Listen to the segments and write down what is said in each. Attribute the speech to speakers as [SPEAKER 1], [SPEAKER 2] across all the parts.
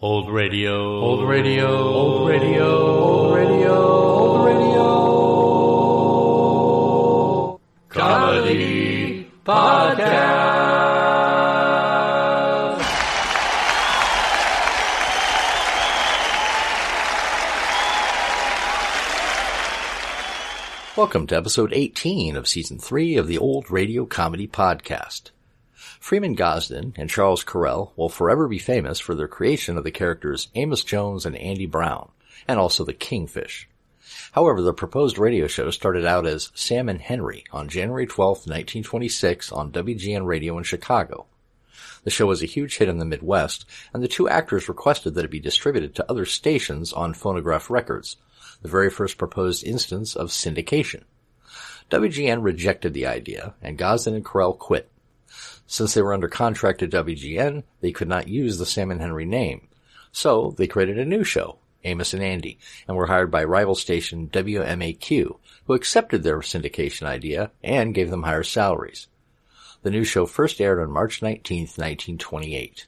[SPEAKER 1] Old radio.
[SPEAKER 2] Old radio. Old radio. Old radio. Old radio. Comedy podcast.
[SPEAKER 3] Welcome to episode 18 of season 3 of the Old Radio Comedy Podcast. Freeman Gosden and Charles Correll will forever be famous for their creation of the characters Amos Jones and Andy Brown, and also the Kingfish. However, the proposed radio show started out as Sam and Henry on January 12, 1926 on WGN Radio in Chicago. The show was a huge hit in the Midwest, and the two actors requested that it be distributed to other stations on phonograph records, the very first proposed instance of syndication. WGN rejected the idea, and Gosden and Correll quit. Since they were under contract to WGN, they could not use the Sam and Henry name. So they created a new show, Amos and Andy, and were hired by rival station WMAQ, who accepted their syndication idea and gave them higher salaries. The new show first aired on March 19, 1928.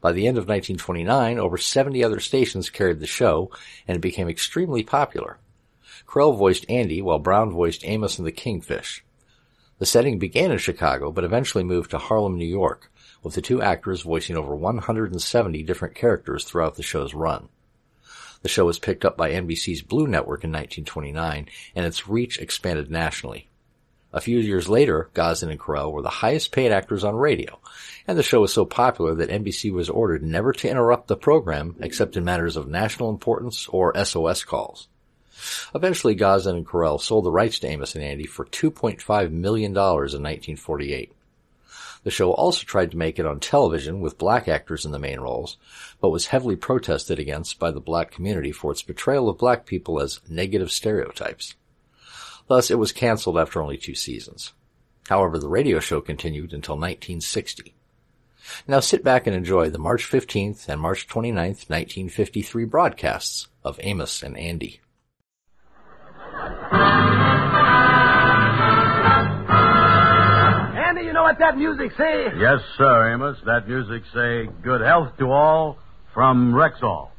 [SPEAKER 3] By the end of 1929, over 70 other stations carried the show, and it became extremely popular. Correll voiced Andy, while Brown voiced Amos and the Kingfish. The setting began in Chicago, but eventually moved to Harlem, New York, with the two actors voicing over 170 different characters throughout the show's run. The show was picked up by NBC's Blue Network in 1929, and its reach expanded nationally. A few years later, Gosden and Correll were the highest paid actors on radio, and the show was so popular that NBC was ordered never to interrupt the program except in matters of national importance or SOS calls. Eventually, Gosden and Correll sold the rights to Amos and Andy for $2.5 million in 1948. The show also tried to make it on television with black actors in the main roles, but was heavily protested against by the black community for its portrayal of black people as negative stereotypes. Thus, it was canceled after only two seasons. However, the radio show continued until 1960. Now sit back and enjoy the March 15th and March 29th, 1953 broadcasts of Amos and Andy.
[SPEAKER 4] What that music say?
[SPEAKER 5] Yes, sir, Amos. That music say good health to all from Rexall.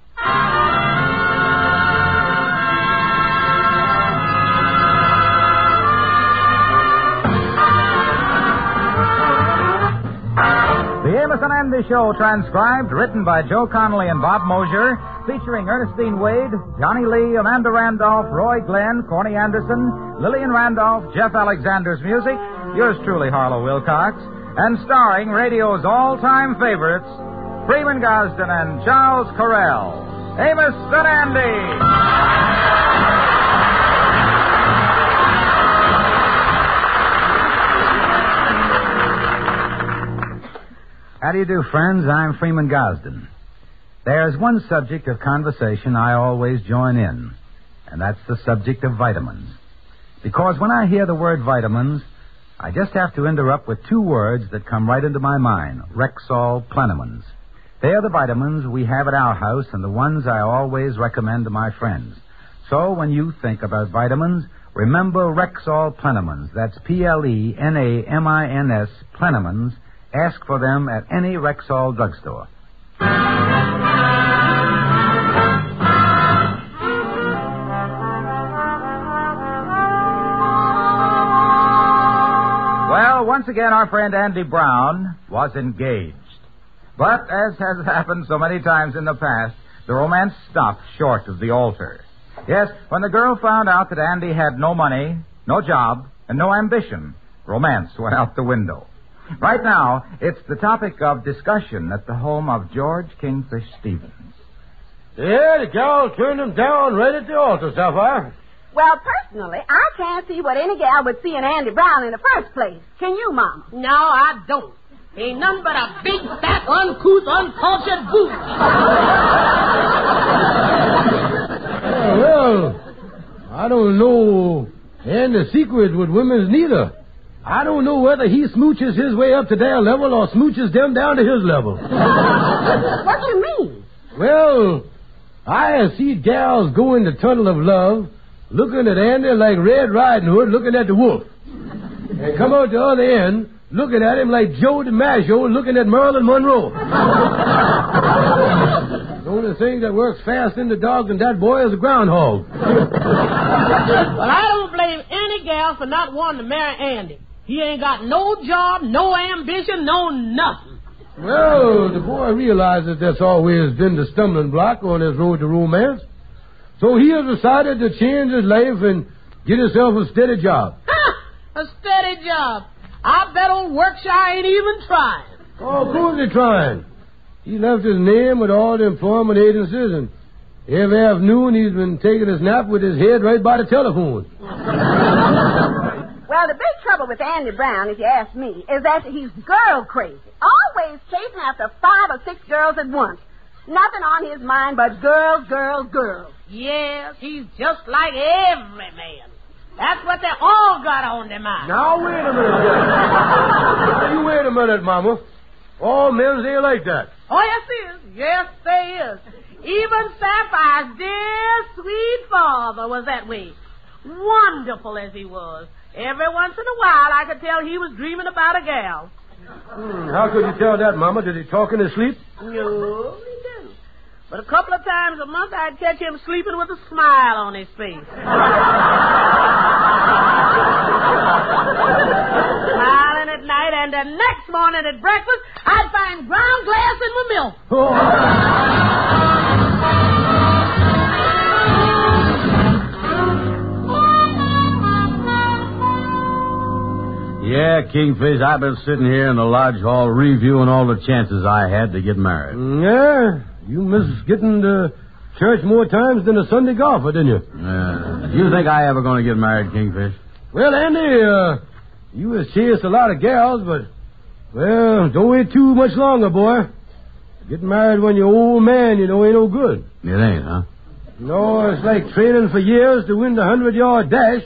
[SPEAKER 4] The Amos and Andy Show, transcribed, written by Joe Connelly and Bob Mosher, featuring Ernestine Wade, Johnny Lee, Amanda Randolph, Roy Glenn, Corny Anderson, Lillian Randolph, Jeff Alexander's music, yours truly, Harlow Wilcox, and starring radio's all-time favorites, Freeman Gosden and Charles Correll. Amos and Andy! How do you do, friends? I'm Freeman Gosden. There's one subject of conversation I always join in, and that's the subject of vitamins. Because when I hear the word vitamins, I just have to interrupt with two words that come right into my mind Rexall Plenamins. They are the vitamins we have at our house and the ones I always recommend to my friends. So when you think about vitamins, remember Rexall Plenamins. That's P L E N A M I N S Plenamins. Ask for them at any Rexall drugstore. Once again, our friend Andy Brown was engaged. But, as has happened so many times in the past, the romance stopped short of the altar. Yes, when the girl found out that Andy had no money, no job, and no ambition, romance went out the window. Right now, it's the topic of discussion at the home of George Kingfish Stevens.
[SPEAKER 6] Yeah, the gal turned him down right at the altar, Sapphire.
[SPEAKER 7] Well, personally, I can't see what any gal would see in Andy Brown in the first place. Can you, Mama?
[SPEAKER 8] No, I don't. Ain't nothing but a big, fat, uncouth, uncultured boot.
[SPEAKER 6] well, I don't know. And the secret with women's neither. I don't know whether he smooches his way up to their level or smooches them down to his level.
[SPEAKER 7] what do you mean?
[SPEAKER 6] Well, I have seen gals go in the tunnel of love looking at Andy like Red Riding Hood looking at the wolf. And come out the other end looking at him like Joe DiMaggio looking at Marilyn Monroe. Don't only thing that works fast in the dog than that boy is a groundhog.
[SPEAKER 8] Well, I don't blame any gal for not wanting to marry Andy. He ain't got no job, no ambition, no nothing.
[SPEAKER 6] Well, the boy realizes that's always been the stumbling block on his road to romance. So he has decided to change his life and get himself a steady job.
[SPEAKER 8] a steady job. I bet old Workshire ain't even trying.
[SPEAKER 6] Oh, of course he's trying. He left his name with all the employment agencies, and every afternoon he's been taking a nap with his head right by the telephone.
[SPEAKER 7] Well, the big trouble with Andy Brown, if you ask me, is that he's girl crazy. Always chasing after five or six girls at once. Nothing on his mind but girls, girls, girls.
[SPEAKER 8] Yes, he's just like every man. That's what they all got on their mind.
[SPEAKER 6] Now, wait a minute. you wait a minute, Mama. All men ain't like that.
[SPEAKER 8] Oh, yes, he is. Yes, they is. Even Sapphire's dear, sweet father was that way. Wonderful as he was. Every once in a while, I could tell he was dreaming about a gal.
[SPEAKER 6] Hmm, how could you tell that, Mama? Did he talk in his sleep?
[SPEAKER 8] No, he didn't. But a couple of times a month, I'd catch him sleeping with a smile on his face. Smiling at night, and the next morning at breakfast, I'd find ground glass in my milk.
[SPEAKER 5] Yeah, Kingfish, I've been sitting here in the lodge hall reviewing all the chances I had to get married.
[SPEAKER 6] Yeah, you missed getting to church more times than a Sunday golfer, didn't you?
[SPEAKER 5] Yeah. you think I ever going to get married, Kingfish?
[SPEAKER 6] Well, Andy, uh, you has chased a lot of gals, but, well, don't wait too much longer, boy. Getting married when you're old man, you know, ain't no good.
[SPEAKER 5] It ain't, huh?
[SPEAKER 6] No, it's like training for years to win the hundred yard dash,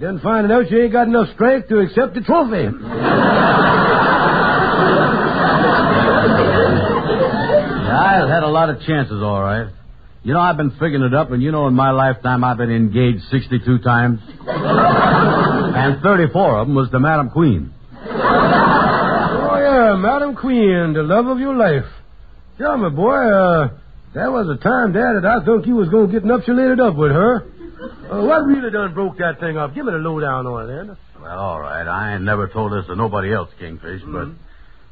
[SPEAKER 6] then finding out you ain't got enough strength to accept the trophy.
[SPEAKER 5] Yeah, I've had a lot of chances, all right. You know, I've been figuring it up, and you know, in my lifetime, I've been engaged 62 times. and 34 of them was to Madam Queen.
[SPEAKER 6] Oh, yeah, Madam Queen, the love of your life. Tell me, boy, uh, there was a time Dad, that I thought you was going to get nuptialated up with her. Uh, what really done broke that thing up? Give me the lowdown on it, Andy.
[SPEAKER 5] Well, all right. I ain't never told this to nobody else, Kingfish, but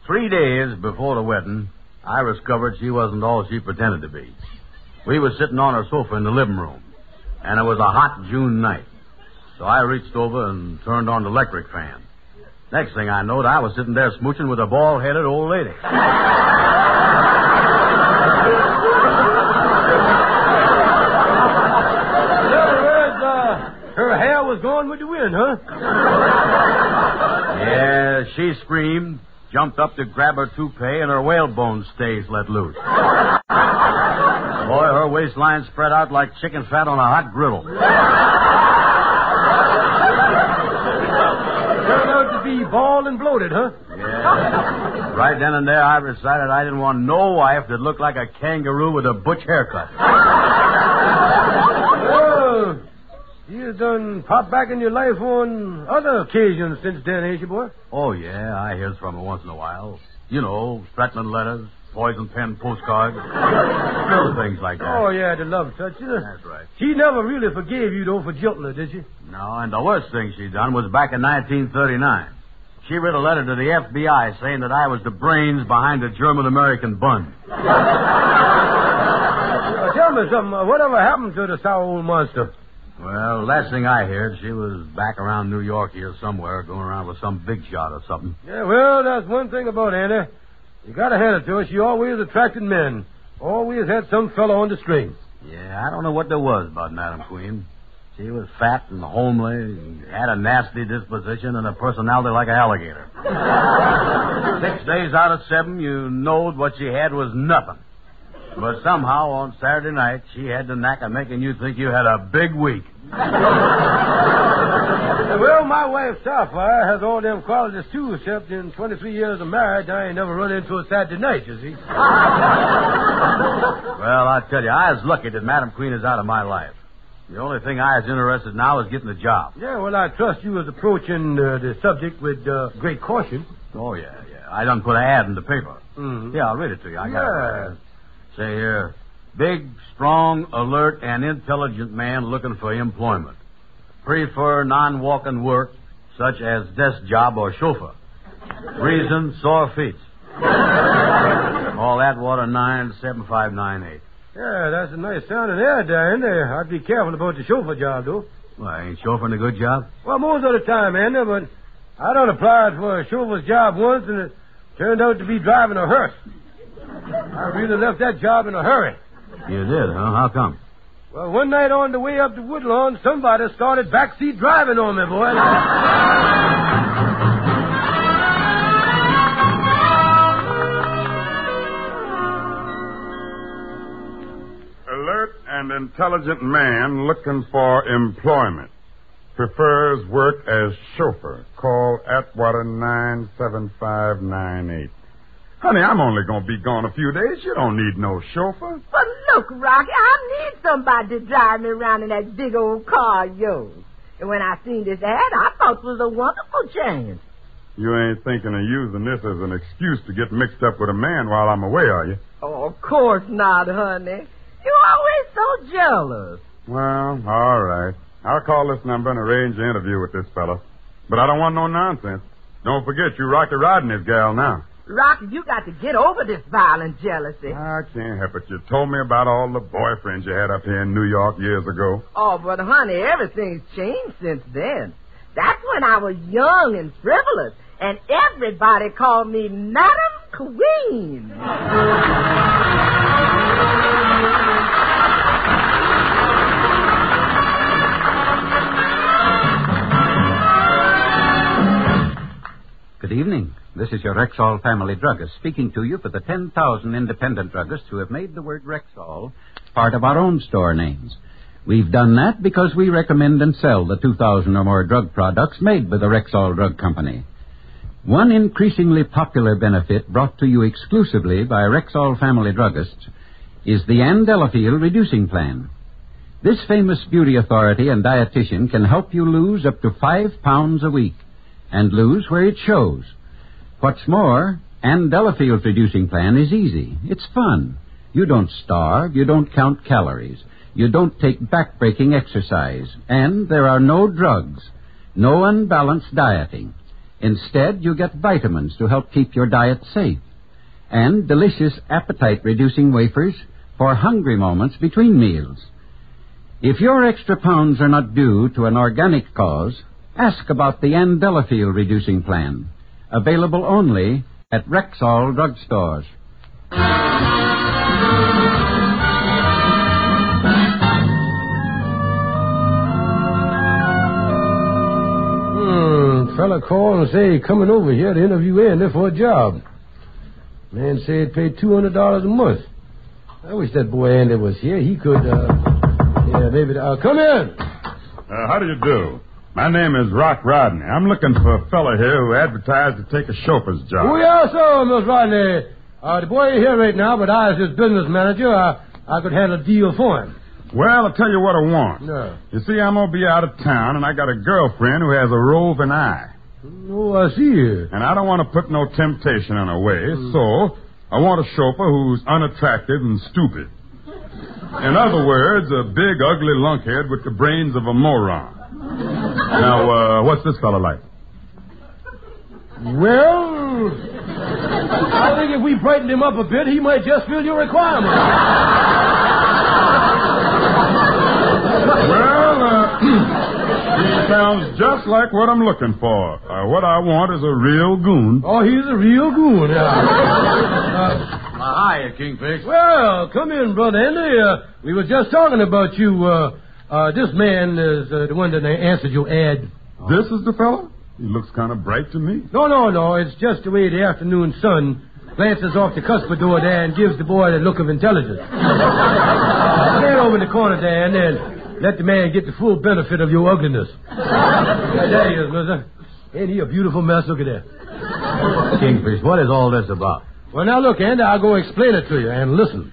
[SPEAKER 5] three days before the wedding, I discovered she wasn't all she pretended to be. We was sitting on her sofa in the living room, and it was a hot June night. So I reached over and turned on the electric fan. Next thing I knowed, I was sitting there smooching with a bald-headed old lady.
[SPEAKER 6] In other words, uh, her hair was gone with the wind, huh?
[SPEAKER 5] Yeah, she screamed, jumped up to grab her toupee, and her whalebone stays let loose. Boy, her waistline spread out like chicken fat on a hot griddle.
[SPEAKER 6] Turned out to be bald and bloated, huh?
[SPEAKER 5] Yeah. Right then and there, I decided I didn't want no wife that looked like a kangaroo with a butch haircut.
[SPEAKER 6] You done pop back in your life on other occasions since then, ain't you, boy?
[SPEAKER 5] Oh, yeah, I hears from her once in a while. You know, threatening letters, poison pen postcards, little things like that.
[SPEAKER 6] Oh, yeah, the love touch. You know,
[SPEAKER 5] That's right.
[SPEAKER 6] She never really forgave you, though, for jilting her, did she?
[SPEAKER 5] No, and the worst thing she done was back in 1939. She wrote a letter to the FBI saying that I was the brains behind the German-American Bund.
[SPEAKER 6] Uh, tell me something. Whatever happened to the sour old monster?
[SPEAKER 5] Well, last thing I heard, she was back around New York here somewhere, going around with some big shot or something.
[SPEAKER 6] Yeah, well, that's one thing about Annie. You gotta hand it to her. She always attracted men. Always had some fellow on the string.
[SPEAKER 5] Yeah, I don't know what there was about Madam Queen. She was fat and homely, and had a nasty disposition and a personality like an alligator. Six days out of seven, you knowed what she had was nothing. But somehow on Saturday night, she had the knack of making you think you had a big week.
[SPEAKER 6] Well, my wife, Sapphire, has all them qualities, too, except in 23 years of marriage, I ain't never run into a Saturday night, you see.
[SPEAKER 5] Well, I tell you, I was lucky that Madam Queen is out of my life. The only thing I is interested in now is getting a job.
[SPEAKER 6] Yeah, well, I trust you was approaching uh, the subject with uh, great caution.
[SPEAKER 5] Oh, yeah, yeah. I done put an ad in the paper.
[SPEAKER 6] Mhm.
[SPEAKER 5] Yeah, I'll read it to you. I got it
[SPEAKER 6] Yeah.
[SPEAKER 5] here. Say here, Big, strong, alert, and intelligent man looking for employment. Prefer non-walking work, such as desk job or chauffeur. Reason, sore feet. Call Atwater 97598.
[SPEAKER 6] Yeah, that's a nice sounding down there. I'd be careful about the chauffeur job, though.
[SPEAKER 5] Well, ain't chauffeuring a good job?
[SPEAKER 6] Well, most of the time, Andy, but I done applied for a chauffeur's job once, and it turned out to be driving a hearse. I really left that job in a hurry.
[SPEAKER 5] You did, huh? How come?
[SPEAKER 6] Well, one night on the way up to Woodlawn, somebody started backseat driving on me, boy.
[SPEAKER 1] Alert and intelligent man looking for employment. Prefers work as chauffeur. Call Atwater 97598. Honey, I'm only going to be gone a few days. You don't need no chauffeur.
[SPEAKER 7] But look, Rocky, I need somebody to drive me around in that big old car of yours. And when I seen this ad, I thought it was a wonderful chance.
[SPEAKER 1] You ain't thinking of using this as an excuse to get mixed up with a man while I'm away, are you?
[SPEAKER 7] Oh, of course not, honey. You're always so jealous.
[SPEAKER 1] Well, all right. I'll call this number and arrange an interview with this fella. But I don't want no nonsense. Don't forget you Rocky riding this gal now.
[SPEAKER 7] Rocky, you got to get over this violent jealousy.
[SPEAKER 1] I can't help it. You told me about all the boyfriends you had up here in New York years ago.
[SPEAKER 7] Oh, but honey, everything's changed since then. That's when I was young and frivolous, and everybody called me Madam Queen.
[SPEAKER 9] Good evening. This is your Rexall family druggist speaking to you for the 10,000 independent druggists who have made the word Rexall part of our own store names. We've done that because we recommend and sell the 2,000 or more drug products made by the Rexall Drug Company. One increasingly popular benefit brought to you exclusively by Rexall family druggists is the Ann Delafield Reducing Plan. This famous beauty authority and dietitian can help you lose up to five pounds a week and lose where it shows. What's more, Ann Delafield's reducing plan is easy. It's fun. You don't starve, you don't count calories, you don't take backbreaking exercise, and there are no drugs, no unbalanced dieting. Instead, you get vitamins to help keep your diet safe, and delicious appetite reducing wafers for hungry moments between meals. If your extra pounds are not due to an organic cause, ask about the Ann Delafield reducing plan. Available only at Rexall drugstores.
[SPEAKER 6] Hmm, fella called and say he coming over here to interview Andy for a job. Man said pay two hundred dollars a month. I wish that boy Andy was here. He could, uh, yeah, maybe. Uh, come in.
[SPEAKER 1] Uh, how do you do? My name is Rock Rodney. I'm looking for a fella here who advertised to take a chauffeur's job.
[SPEAKER 6] Oh, yes, sir, Miss Rodney. Uh, the boy here right now, but I, as his business manager, I, I could handle a deal for him.
[SPEAKER 1] Well, I'll tell you what I want.
[SPEAKER 6] Yeah.
[SPEAKER 1] You see, I'm going to be out of town, and I got a girlfriend who has a roving eye.
[SPEAKER 6] Oh, I see.
[SPEAKER 1] And I don't want to put no temptation in her way, so I want a chauffeur who's unattractive and stupid. In other words, a big, ugly lunkhead with the brains of a moron. Now, uh, what's this fellow like?
[SPEAKER 6] Well, I think if we brightened him up a bit, he might just fill your requirement.
[SPEAKER 1] Well, uh, he sounds just like what I'm looking for. Uh, what I want is a real goon.
[SPEAKER 6] Oh, he's a real goon. Uh,
[SPEAKER 5] Uh, hiya, Kingfish.
[SPEAKER 6] well, come in, brother Andy. Uh, we were just talking about you. Uh, uh, this man is uh, the one that answered your ad.
[SPEAKER 1] This is the fellow? He looks kind of bright to me.
[SPEAKER 6] No, no, no. It's just the way the afternoon sun glances off the cuspidor there and gives the boy the look of intelligence. Stand over in the corner there and then let the man get the full benefit of your ugliness. Yeah, there he is, mister. Ain't he a beautiful mess? Look at that.
[SPEAKER 5] Kingfish, what is all this about?
[SPEAKER 6] Well, now look, Andy, I'll go explain it to you. And listen.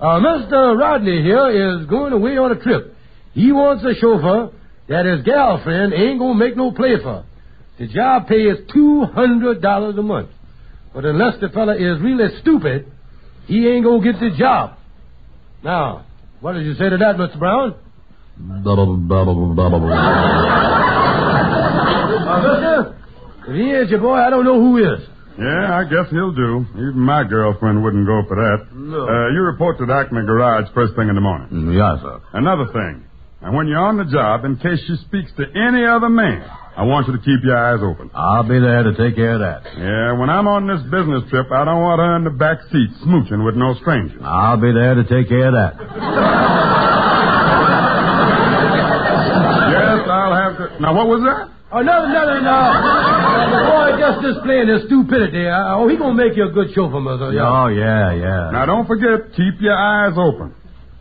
[SPEAKER 6] Uh, Mr. Rodney here is going away on a trip. He wants a chauffeur that his girlfriend ain't going to make no play for. The job pay is $200 a month. But unless the fella is really stupid, he ain't going to get the job. Now, what did you say to that, Mr. Brown? Mister, if he ain't your boy, I don't know who is.
[SPEAKER 1] Yeah, I guess he'll do. Even my girlfriend wouldn't go for that.
[SPEAKER 6] No.
[SPEAKER 1] Uh, you report to the Acme Garage first thing in the morning.
[SPEAKER 5] Mm, Yes, sir.
[SPEAKER 1] Another thing. And when you're on the job, in case she speaks to any other man, I want you to keep your eyes open.
[SPEAKER 5] I'll be there to take care of that.
[SPEAKER 1] Yeah, when I'm on this business trip, I don't want her in the back seat smooching with no stranger.
[SPEAKER 5] I'll be there to take care of that.
[SPEAKER 1] Yes, I'll have to. Now, what was that?
[SPEAKER 6] Oh, nothing, nothing, no. The boy just displaying his stupidity. Uh, oh, he gonna make you a good chauffeur, Mother. Yeah.
[SPEAKER 5] Oh, yeah, yeah.
[SPEAKER 1] Now, don't forget, keep your eyes open.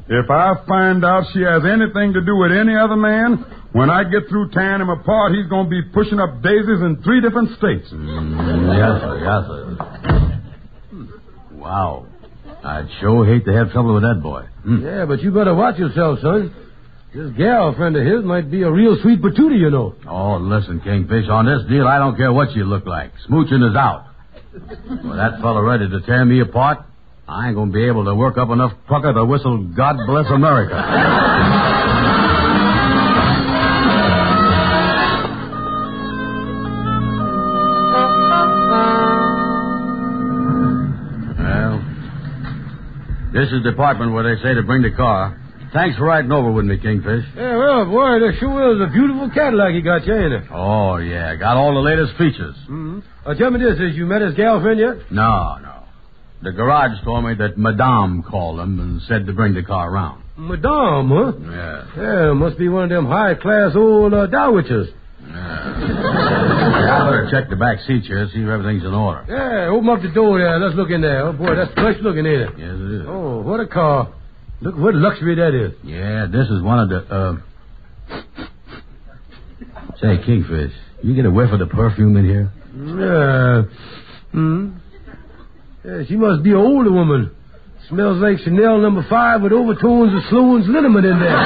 [SPEAKER 1] If I find out she has anything to do with any other man, when I get through tearing him apart, he's going to be pushing up daisies in three different states.
[SPEAKER 5] Mm, yes, sir, yes, sir. Wow. I'd sure hate to have trouble with that boy. Hmm.
[SPEAKER 6] Yeah, but you better watch yourself, son. This gal friend of his might be a real sweet patootie, you know.
[SPEAKER 5] Oh, listen, Kingfish, on this deal, I don't care what you look like. Smooching is out. With that fella ready to tear me apart, I ain't gonna be able to work up enough pucker to whistle God Bless America. well, this is the department where they say to bring the car. Thanks for riding over with me, Kingfish.
[SPEAKER 6] Yeah, well, boy, that sure is a beautiful Cadillac you got you, ain't it?
[SPEAKER 5] Oh, yeah. Got all the latest features.
[SPEAKER 6] Mm-hmm. Uh, tell me this, has you met his gal friend yet?
[SPEAKER 5] No, no. The garage told me that Madame called him and said to bring the car around.
[SPEAKER 6] Madame, huh?
[SPEAKER 5] Yeah.
[SPEAKER 6] Yeah, must be one of them high-class old uh, dowitchers.
[SPEAKER 5] I better check the back seat here, see if everything's in order.
[SPEAKER 6] Yeah, open up the door there. Let's look in there. Oh, boy, that's fresh looking, ain't it?
[SPEAKER 5] Yes, it is.
[SPEAKER 6] Oh, what a car. Look what luxury that is.
[SPEAKER 5] Yeah, this is one of the, uh... Say, Kingfish, you get a whiff of the perfume in here?
[SPEAKER 6] Yeah. Hmm. Yeah, she must be an older woman. Smells like Chanel number five with overtones of Sloan's liniment in there.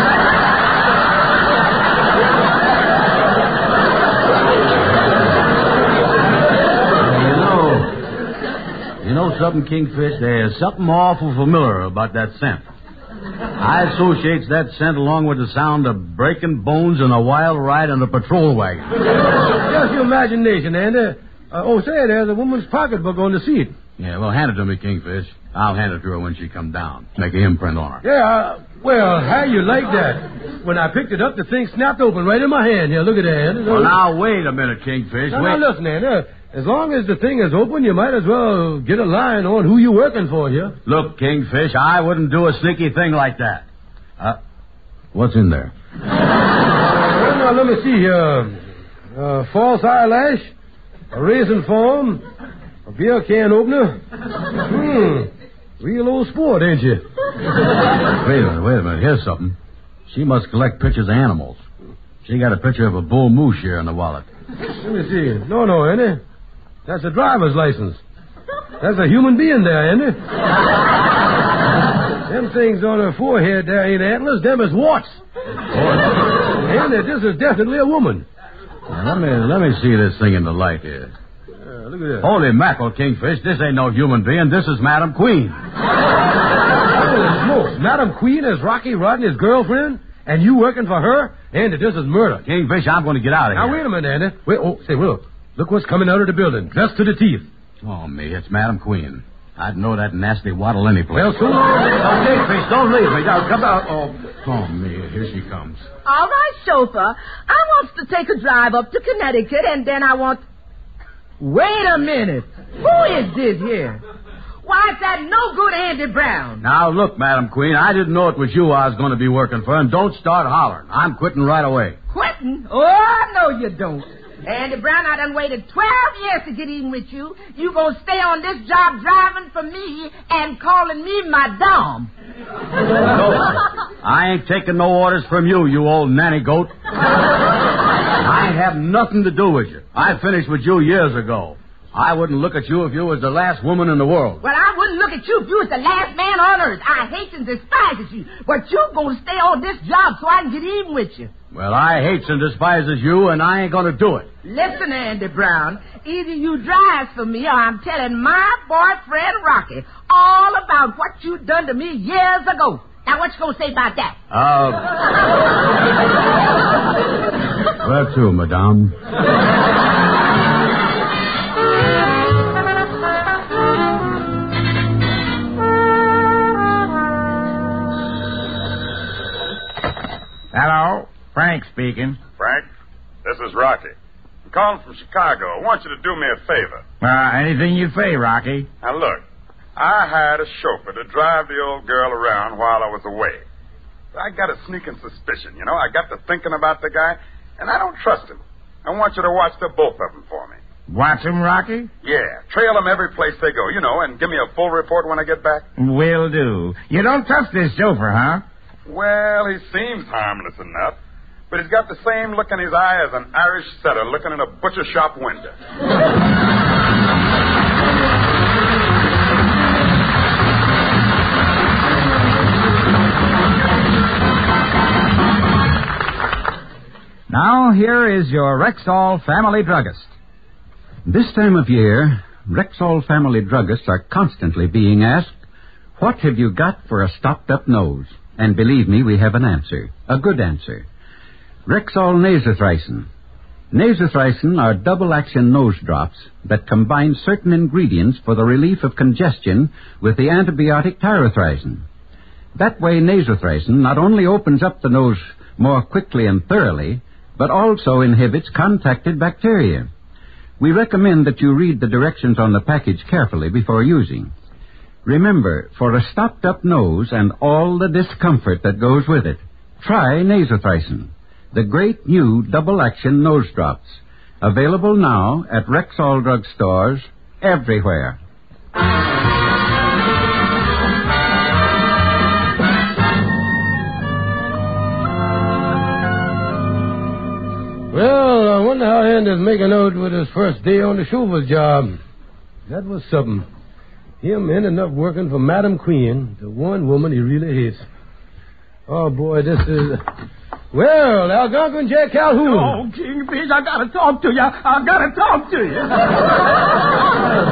[SPEAKER 5] You know, you know something, Kingfish? There's something awful familiar about that scent. I associate that scent along with the sound of breaking bones and a wild ride in a patrol wagon.
[SPEAKER 6] Just your imagination, Andy. Uh, oh, say, there's a woman's pocketbook on the seat.
[SPEAKER 5] Yeah, well, hand it to me, Kingfish. I'll hand it to her when she come down. Make an imprint on her.
[SPEAKER 6] Yeah, uh, well, how you like that? When I picked it up, the thing snapped open right in my hand. Here, look at that.
[SPEAKER 5] Well, now, wait a minute, Kingfish.
[SPEAKER 6] Now,
[SPEAKER 5] wait.
[SPEAKER 6] now, listen, uh, As long as the thing is open, you might as well get a line on who you're working for here.
[SPEAKER 5] Look, Kingfish, I wouldn't do a sneaky thing like that. Uh, what's in there?
[SPEAKER 6] Well, now, let me see here. Uh, false eyelash, a raisin form, a beer can opener. Hmm. Real old sport, ain't you?
[SPEAKER 5] Wait a minute, wait a minute. Here's something. She must collect pictures of animals. She got a picture of a bull moose here in the wallet.
[SPEAKER 6] Let me see. No, no, Andy. That's a driver's license. That's a human being there, Andy. Them things on her forehead there ain't antlers. Them is warts. Andy, this is definitely a woman.
[SPEAKER 5] Now, let me let me see this thing in the light here.
[SPEAKER 6] Look at that.
[SPEAKER 5] Holy mackerel, Kingfish! This ain't no human being. This is Madam Queen.
[SPEAKER 6] Holy. Madam Queen is Rocky Rodney's girlfriend? And you working for her? Andy, this is murder.
[SPEAKER 5] Kingfish, I'm going to get out of here.
[SPEAKER 6] Now, wait a minute, Andy. Wait, oh, say, look. Look what's coming out of the building. Dressed to the teeth.
[SPEAKER 5] Oh me, it's Madam Queen. I'd know that nasty waddle any place.
[SPEAKER 6] Well, so long.
[SPEAKER 5] Oh, Kingfish, don't leave me. Now, come out. Oh, oh me, here she comes.
[SPEAKER 8] All right, chauffeur. I want to take a drive up to Connecticut, and then I want. Wait a minute. Who is this here? Why, it's that no good Andy Brown.
[SPEAKER 5] Now, look, Madam Queen, I didn't know it was you I was going to be working for, and don't start hollering. I'm quitting right away.
[SPEAKER 8] Quitting? Oh, no, you don't. Andy Brown, I done waited 12 years to get even with you. You gonna stay on this job driving for me and calling me my Madame.
[SPEAKER 5] I ain't taking no orders from you, you old nanny goat. I have nothing to do with you. I finished with you years ago. I wouldn't look at you if you was the last woman in the world.
[SPEAKER 8] Well, I wouldn't look at you if you was the last man on earth. I hate and despises you. But you're gonna stay on this job so I can get even with you.
[SPEAKER 5] Well, I hates and despises you, and I ain't going to do it.
[SPEAKER 8] Listen, Andy Brown. Either you drive for me or I'm telling my boyfriend Rocky all about what you done to me years ago. Now
[SPEAKER 2] what you gonna say about that?
[SPEAKER 5] Uh. Where to, madame?
[SPEAKER 10] Speaking.
[SPEAKER 1] Frank, this is Rocky. I'm calling from Chicago. I want you to do me a favor.
[SPEAKER 10] Uh, anything you say, Rocky.
[SPEAKER 1] Now, look, I hired a chauffeur to drive the old girl around while I was away. I got a sneaking suspicion, you know. I got to thinking about the guy, and I don't trust him. I want you to watch the both of them for me.
[SPEAKER 10] Watch them, Rocky?
[SPEAKER 1] Yeah, trail them every place they go, you know, and give me a full report when I get back.
[SPEAKER 10] Will do. You don't trust this chauffeur, huh?
[SPEAKER 1] Well, he seems harmless enough, but he's got the same look in his eye as an Irish setter looking in a butcher shop window.
[SPEAKER 4] Now, here is your Rexall family druggist.
[SPEAKER 9] This time of year, Rexall family druggists are constantly being asked, What have you got for a stopped up nose? And believe me, we have an answer. A good answer. Rexall nasothricin. Nasothricin are double action nose drops that combine certain ingredients for the relief of congestion with the antibiotic tyrothricin. That way, nasothricin not only opens up the nose more quickly and thoroughly, but also inhibits contacted bacteria. We recommend that you read the directions on the package carefully before using. Remember, for a stopped up nose and all the discomfort that goes with it, try nasothricin, the great new double action nose drops. Available now at Rexall drug stores everywhere.
[SPEAKER 6] Well, I wonder how Andy's making out with his first day on the chauffeur's job. That was something. Him ending up working for Madam Queen, the one woman he really hates. Oh, boy, this is... Well, Algonquin Jack Calhoun.
[SPEAKER 11] Oh, Kingfish, I gotta talk to you. I gotta talk to you.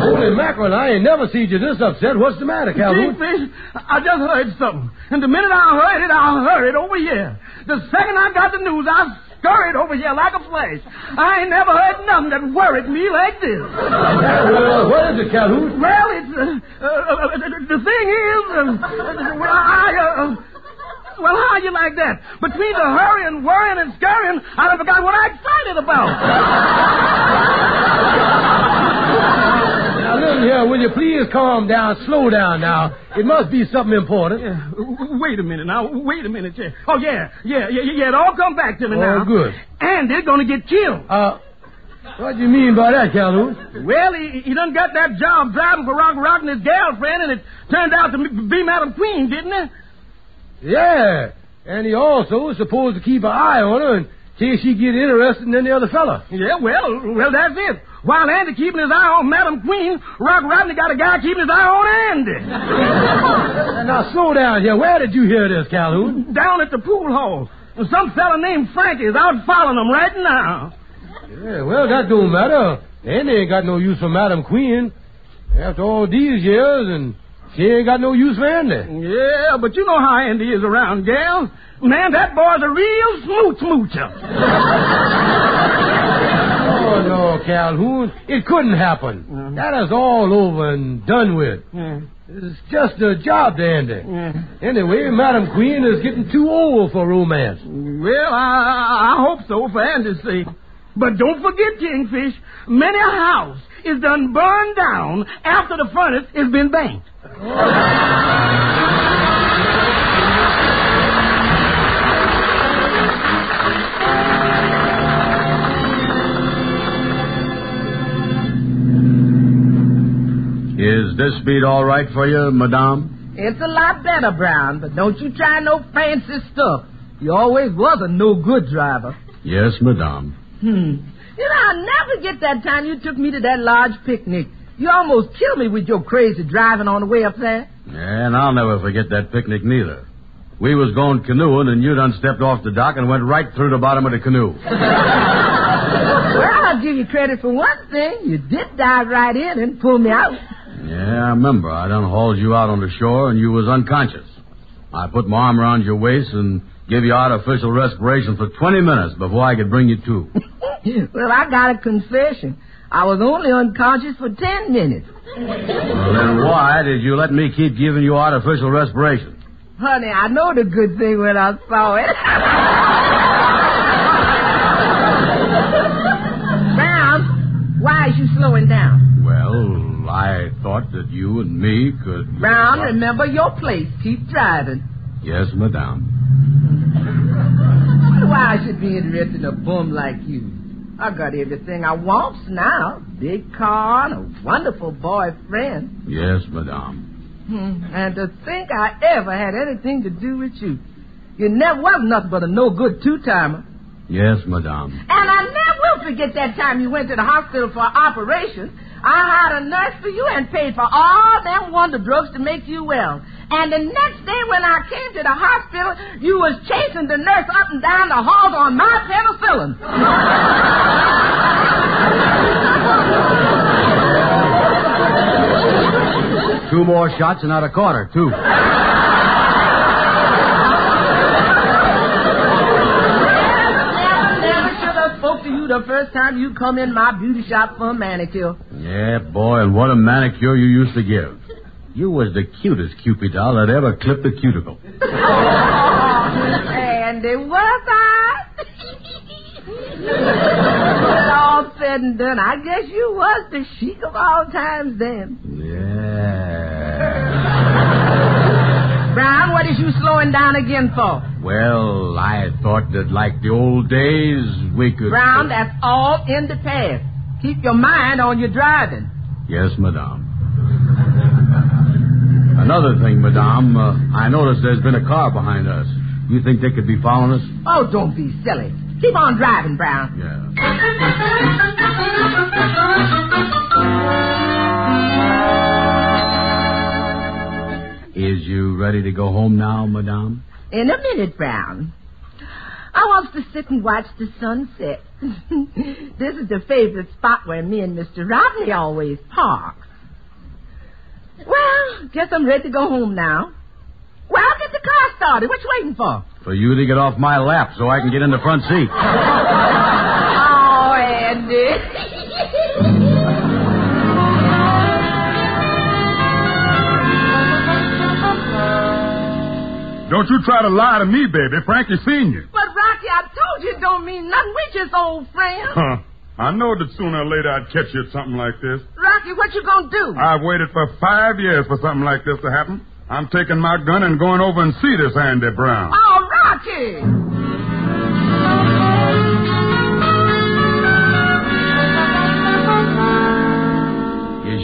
[SPEAKER 6] Holy mackerel, I ain't never seen you this upset. What's the matter, Calhoun?
[SPEAKER 11] Kingfish, I just heard something. And the minute I heard it, I hurried over here. The second I got the news, I scurried over here like a flash. I ain't never heard nothing that worried me like this.
[SPEAKER 6] Well, what is it, Calhoun?
[SPEAKER 11] Well, it's uh, uh, uh, the thing is, uh, well, I uh, well, how you like that? Between the hurrying, worrying, and scurrying, I done forgot what I'm excited about.
[SPEAKER 6] Now, listen here, will you please calm down, slow down now. It must be something important.
[SPEAKER 11] Yeah, wait a minute now. Wait a minute, yeah. Oh yeah, yeah, yeah, yeah. It all come back to me now.
[SPEAKER 6] Oh, good.
[SPEAKER 11] And they're gonna get killed.
[SPEAKER 6] Uh, what do you mean by that, Calhoun?
[SPEAKER 11] Well, he, he done got that job driving for Rock Rock and his girlfriend, and it turned out to be Madam Queen, didn't it?
[SPEAKER 6] Yeah, and he also is supposed to keep an eye on her in case she get interested in any other fella.
[SPEAKER 11] Yeah, well, well, that's it. While Andy keeping his eye on Madam Queen, Rock Rodney got a guy keeping his eye on Andy.
[SPEAKER 6] now, slow down here. Where did you hear this, Calhoun?
[SPEAKER 11] Down at the pool hall. Some fella named Frankie is out following them right now.
[SPEAKER 6] Yeah, well, that don't matter. Andy ain't got no use for Madam Queen. After all these years, and she ain't got no use for Andy.
[SPEAKER 11] Yeah, but you know how Andy is around gals. Man, that boy's a real smooch smoocher.
[SPEAKER 6] Oh, no, Calhoun. It couldn't happen. Mm-hmm. That is all over and done with. Mm-hmm. It's just a job to Andy. Mm-hmm. Anyway, Madam Queen is getting too old for romance.
[SPEAKER 11] Well, I, I hope so for Andy's sake. But don't forget, Kingfish, many a house is done burned down after the furnace has been banked.
[SPEAKER 5] Is this beat all right for you, madame?
[SPEAKER 2] It's a lot better, Brown, but don't you try no fancy stuff. You always was a no good driver.
[SPEAKER 5] Yes, madame.
[SPEAKER 2] Hmm. You know, I'll never get that time you took me to that large picnic. You almost killed me with your crazy driving on the way up there.
[SPEAKER 5] Yeah, and I'll never forget that picnic neither. We was going canoeing, and you done stepped off the dock and went right through the bottom of the canoe.
[SPEAKER 2] Well, I'll give you credit for one thing. You did dive right in and pull me out.
[SPEAKER 5] Yeah, I remember. I done hauled you out on the shore, and you was unconscious. I put my arm around your waist and give you artificial respiration for 20 minutes before I could bring you to.
[SPEAKER 2] well, I got a confession. I was only unconscious for ten minutes.
[SPEAKER 5] well, then why did you let me keep giving you artificial respiration?
[SPEAKER 2] Honey, I know the good thing when I saw it. Brown, why is you slowing down?
[SPEAKER 5] Well, I thought that you and me could.
[SPEAKER 2] Brown, remember your place. Keep driving.
[SPEAKER 5] Yes, madame.
[SPEAKER 2] Why I should be interested in a bum like you? I got everything I want now. Big car and a wonderful boyfriend.
[SPEAKER 5] Yes, madame.
[SPEAKER 2] Hmm. And to think I ever had anything to do with you. You never was nothing but a no good two timer.
[SPEAKER 5] Yes, madame.
[SPEAKER 2] And I never will forget that time you went to the hospital for an operation. I hired a nurse for you and paid for all them wonder drugs to make you well. And the next day when I came to the hospital, you was chasing the nurse up and down the halls on my penicillin.
[SPEAKER 5] Two more shots and not a quarter, too.
[SPEAKER 2] spoke to you the first time you come in my beauty shop for a manicure.
[SPEAKER 5] Yeah, boy, and what a manicure you used to give. You was the cutest Cupid doll that ever clipped a cuticle.
[SPEAKER 2] and it was I. all said and done, I guess you was the chic of all times then.
[SPEAKER 5] Yeah.
[SPEAKER 2] Brown, what is you slowing down again for?
[SPEAKER 5] Well, I thought that like the old days, we could.
[SPEAKER 2] Brown, that's all in the past. Keep your mind on your driving.
[SPEAKER 5] Yes, madame. Another thing, madame, uh, I noticed there's been a car behind us. You think they could be following us?
[SPEAKER 2] Oh, don't be silly. Keep on driving, Brown.
[SPEAKER 5] Yeah. Is you ready to go home now, madame?
[SPEAKER 2] In a minute, Brown. I want to sit and watch the sunset. this is the favorite spot where me and Mr. Rodney always park. Well, guess I'm ready to go home now. Well, get the car started. What you waiting for?
[SPEAKER 5] For you to get off my lap so I can get in the front seat.
[SPEAKER 2] oh, Andy.
[SPEAKER 1] Don't you try to lie to me, baby. Frankie seen you.
[SPEAKER 2] But, Rocky, I told you it don't mean nothing. We just old friends.
[SPEAKER 1] Huh. I know that sooner or later I'd catch you at something like this.
[SPEAKER 2] Rocky, what you gonna do?
[SPEAKER 1] I've waited for five years for something like this to happen. I'm taking my gun and going over and see this Andy Brown.
[SPEAKER 2] Oh, Rocky!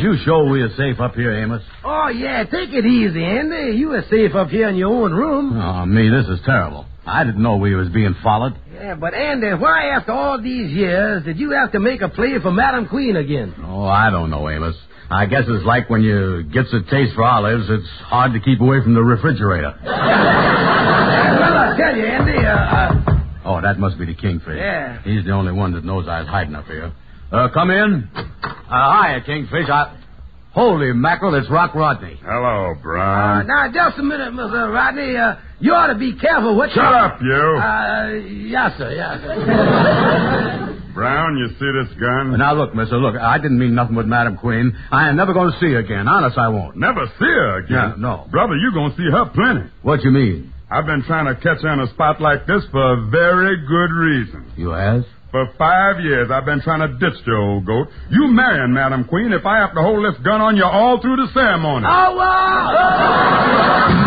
[SPEAKER 5] You sure we're safe up here, Amos?
[SPEAKER 6] Oh, yeah, take it easy, Andy. You are safe up here in your own room.
[SPEAKER 5] Oh, me, this is terrible. I didn't know we was being followed.
[SPEAKER 6] Yeah, but Andy, why after all these years did you have to make a play for Madam Queen again?
[SPEAKER 5] Oh, I don't know, Amos. I guess it's like when you gets a taste for olives, it's hard to keep away from the refrigerator.
[SPEAKER 6] well, I tell you, Andy, uh, uh...
[SPEAKER 5] Oh, that must be the kingfish.
[SPEAKER 6] Yeah.
[SPEAKER 5] He's the only one that knows I was hiding up here. Uh, come in. Uh, hiya, kingfish. I... Holy mackerel, it's Rock Rodney.
[SPEAKER 1] Hello,
[SPEAKER 6] Uh,
[SPEAKER 1] Brown.
[SPEAKER 6] now, just a minute, Mr. Rodney. Uh, you ought to be careful what
[SPEAKER 1] Shut
[SPEAKER 6] you...
[SPEAKER 1] up, you.
[SPEAKER 6] Uh, yes, sir, yes, sir.
[SPEAKER 1] Brown, you see this gun?
[SPEAKER 5] Now, look, mister, look, I didn't mean nothing with Madam Queen. I am never going to see her again. Honest, I won't.
[SPEAKER 1] Never see her again.
[SPEAKER 5] Yeah, no.
[SPEAKER 1] Brother, you gonna see her plenty.
[SPEAKER 5] What you mean?
[SPEAKER 1] I've been trying to catch her in a spot like this for a very good reason.
[SPEAKER 5] You has?
[SPEAKER 1] For five years, I've been trying to ditch the old goat. You marrying Madam Queen if I have to hold this gun on you all through the ceremony.
[SPEAKER 6] Oh, wow!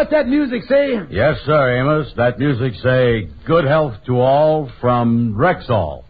[SPEAKER 6] What's that music say?
[SPEAKER 5] Yes, sir, Amos. That music say, good health to all from Rexall.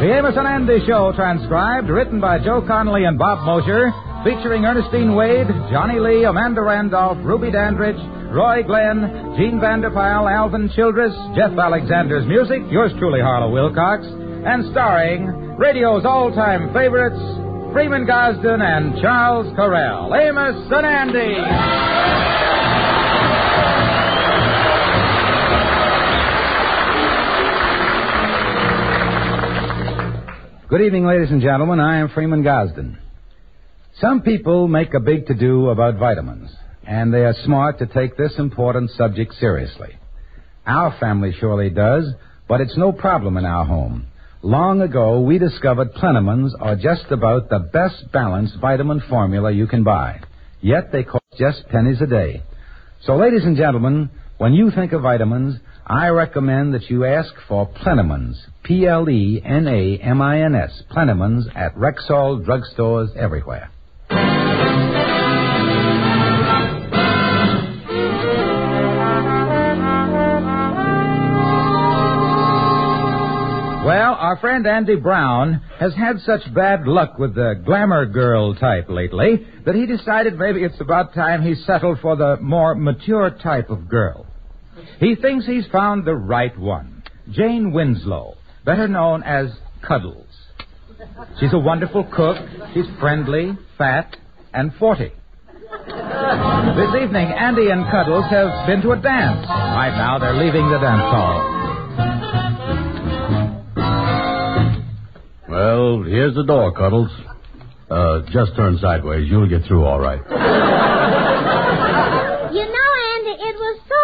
[SPEAKER 4] The Amos and Andy Show, transcribed, written by Joe Connelly and Bob Mosher, featuring Ernestine Wade, Johnny Lee, Amanda Randolph, Ruby Dandridge, Roy Glenn, Gene Vanderpyl, Alvin Childress, Jeff Alexander's music, yours truly, Harlow Wilcox, and starring radio's all-time favorites, Freeman Gosden and Charles Correll. Amos and Andy. Good evening, ladies and gentlemen. I am Freeman Gosden. Some people make a big to do about vitamins, and they are smart to take this important subject seriously. Our family surely does, but it's no problem in our home. Long ago, we discovered Plenamins are just about the best balanced vitamin formula you can buy. Yet they cost just pennies a day. So, ladies and gentlemen, when you think of vitamins, I recommend that you ask for Plenamins. P L E N A M I N S. Plenamins at Rexall drugstores everywhere. Our friend Andy Brown has had such bad luck with the glamour girl type lately that he decided maybe it's about time he settled for the more mature type of girl. He thinks he's found the right one. Jane Winslow, better known as Cuddles. She's a wonderful cook. She's friendly, fat, and 40. This evening, Andy and Cuddles have been to a dance. Right now, they're leaving the dance hall.
[SPEAKER 5] Well, here's the door, Cuddles. Uh, just turn sideways. You'll get through all right.
[SPEAKER 12] You know, Andy, it was so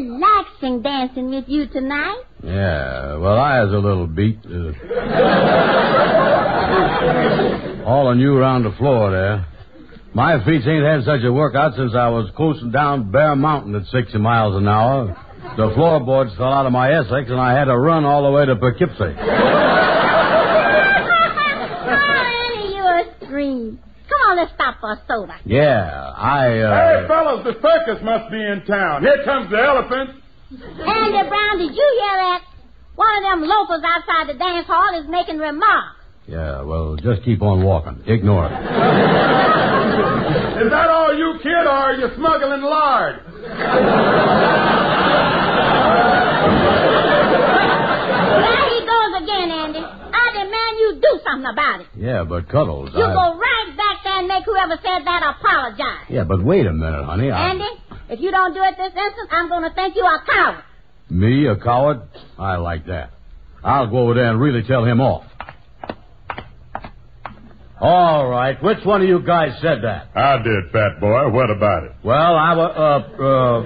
[SPEAKER 12] relaxing dancing with you tonight.
[SPEAKER 5] Yeah, well, I was a little beat. Uh, hauling you around the floor there. My feet ain't had such a workout since I was coasting down Bear Mountain at 60 miles an hour. The floorboards fell out of my Essex, and I had to run all the way to Poughkeepsie.
[SPEAKER 12] oh, Andy, you're a scream. Come on, let's stop for a soda.
[SPEAKER 5] Yeah, I, uh...
[SPEAKER 1] Hey, fellas, the circus must be in town. Here comes the elephant.
[SPEAKER 12] Andy Brown, did you hear that? One of them loafers outside the dance hall is making remarks.
[SPEAKER 5] Yeah, well, just keep on walking. Ignore it.
[SPEAKER 1] Is that all you, kid, or are you smuggling lard?
[SPEAKER 12] There he goes again, Andy. I demand you do something about it.
[SPEAKER 5] Yeah, but Cuddles,
[SPEAKER 12] You
[SPEAKER 5] I...
[SPEAKER 12] go right back there and make whoever said that apologize.
[SPEAKER 5] Yeah, but wait a minute, honey. I...
[SPEAKER 12] Andy, if you don't do it this instant, I'm going to think you a coward.
[SPEAKER 5] Me, a coward? I like that. I'll go over there and really tell him off. All right, which one of you guys said that?
[SPEAKER 1] I did, fat boy. What about it?
[SPEAKER 5] Well, I was, uh, uh,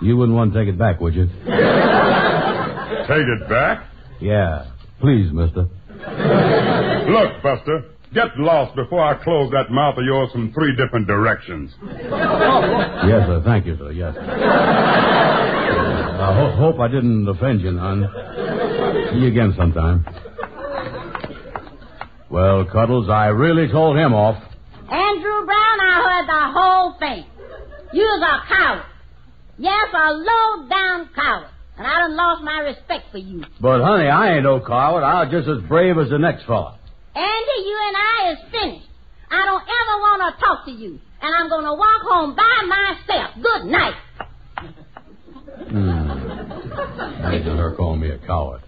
[SPEAKER 5] uh... You wouldn't want to take it back, would you?
[SPEAKER 1] Take it back?
[SPEAKER 5] Yeah. Please, mister.
[SPEAKER 1] Look, Buster, get lost before I close that mouth of yours from three different directions.
[SPEAKER 5] Yes, sir. Thank you, sir. Yes. I ho- hope I didn't offend you, hon. See you again sometime. Well, Cuddles, I really told him off.
[SPEAKER 12] Andrew Brown, I heard the whole thing. You're a coward. Yes, a low-down coward. And I done lost my respect for you.
[SPEAKER 5] But, honey, I ain't no coward. I'm just as brave as the next fella.
[SPEAKER 12] Andy, you and I is finished. I don't ever want to talk to you. And I'm going to walk home by myself. Good night.
[SPEAKER 5] Hmm. For her calling me a coward.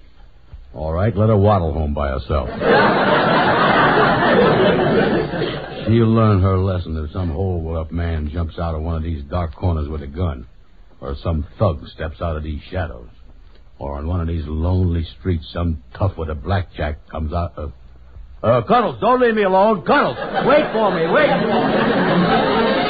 [SPEAKER 5] All right, let her waddle home by herself. She'll learn her lesson if some hole-up man jumps out of one of these dark corners with a gun, or some thug steps out of these shadows, or on one of these lonely streets some tough with a blackjack comes out of. Uh, Cuddles, don't leave me alone. Cuddles, wait for me, wait. For me.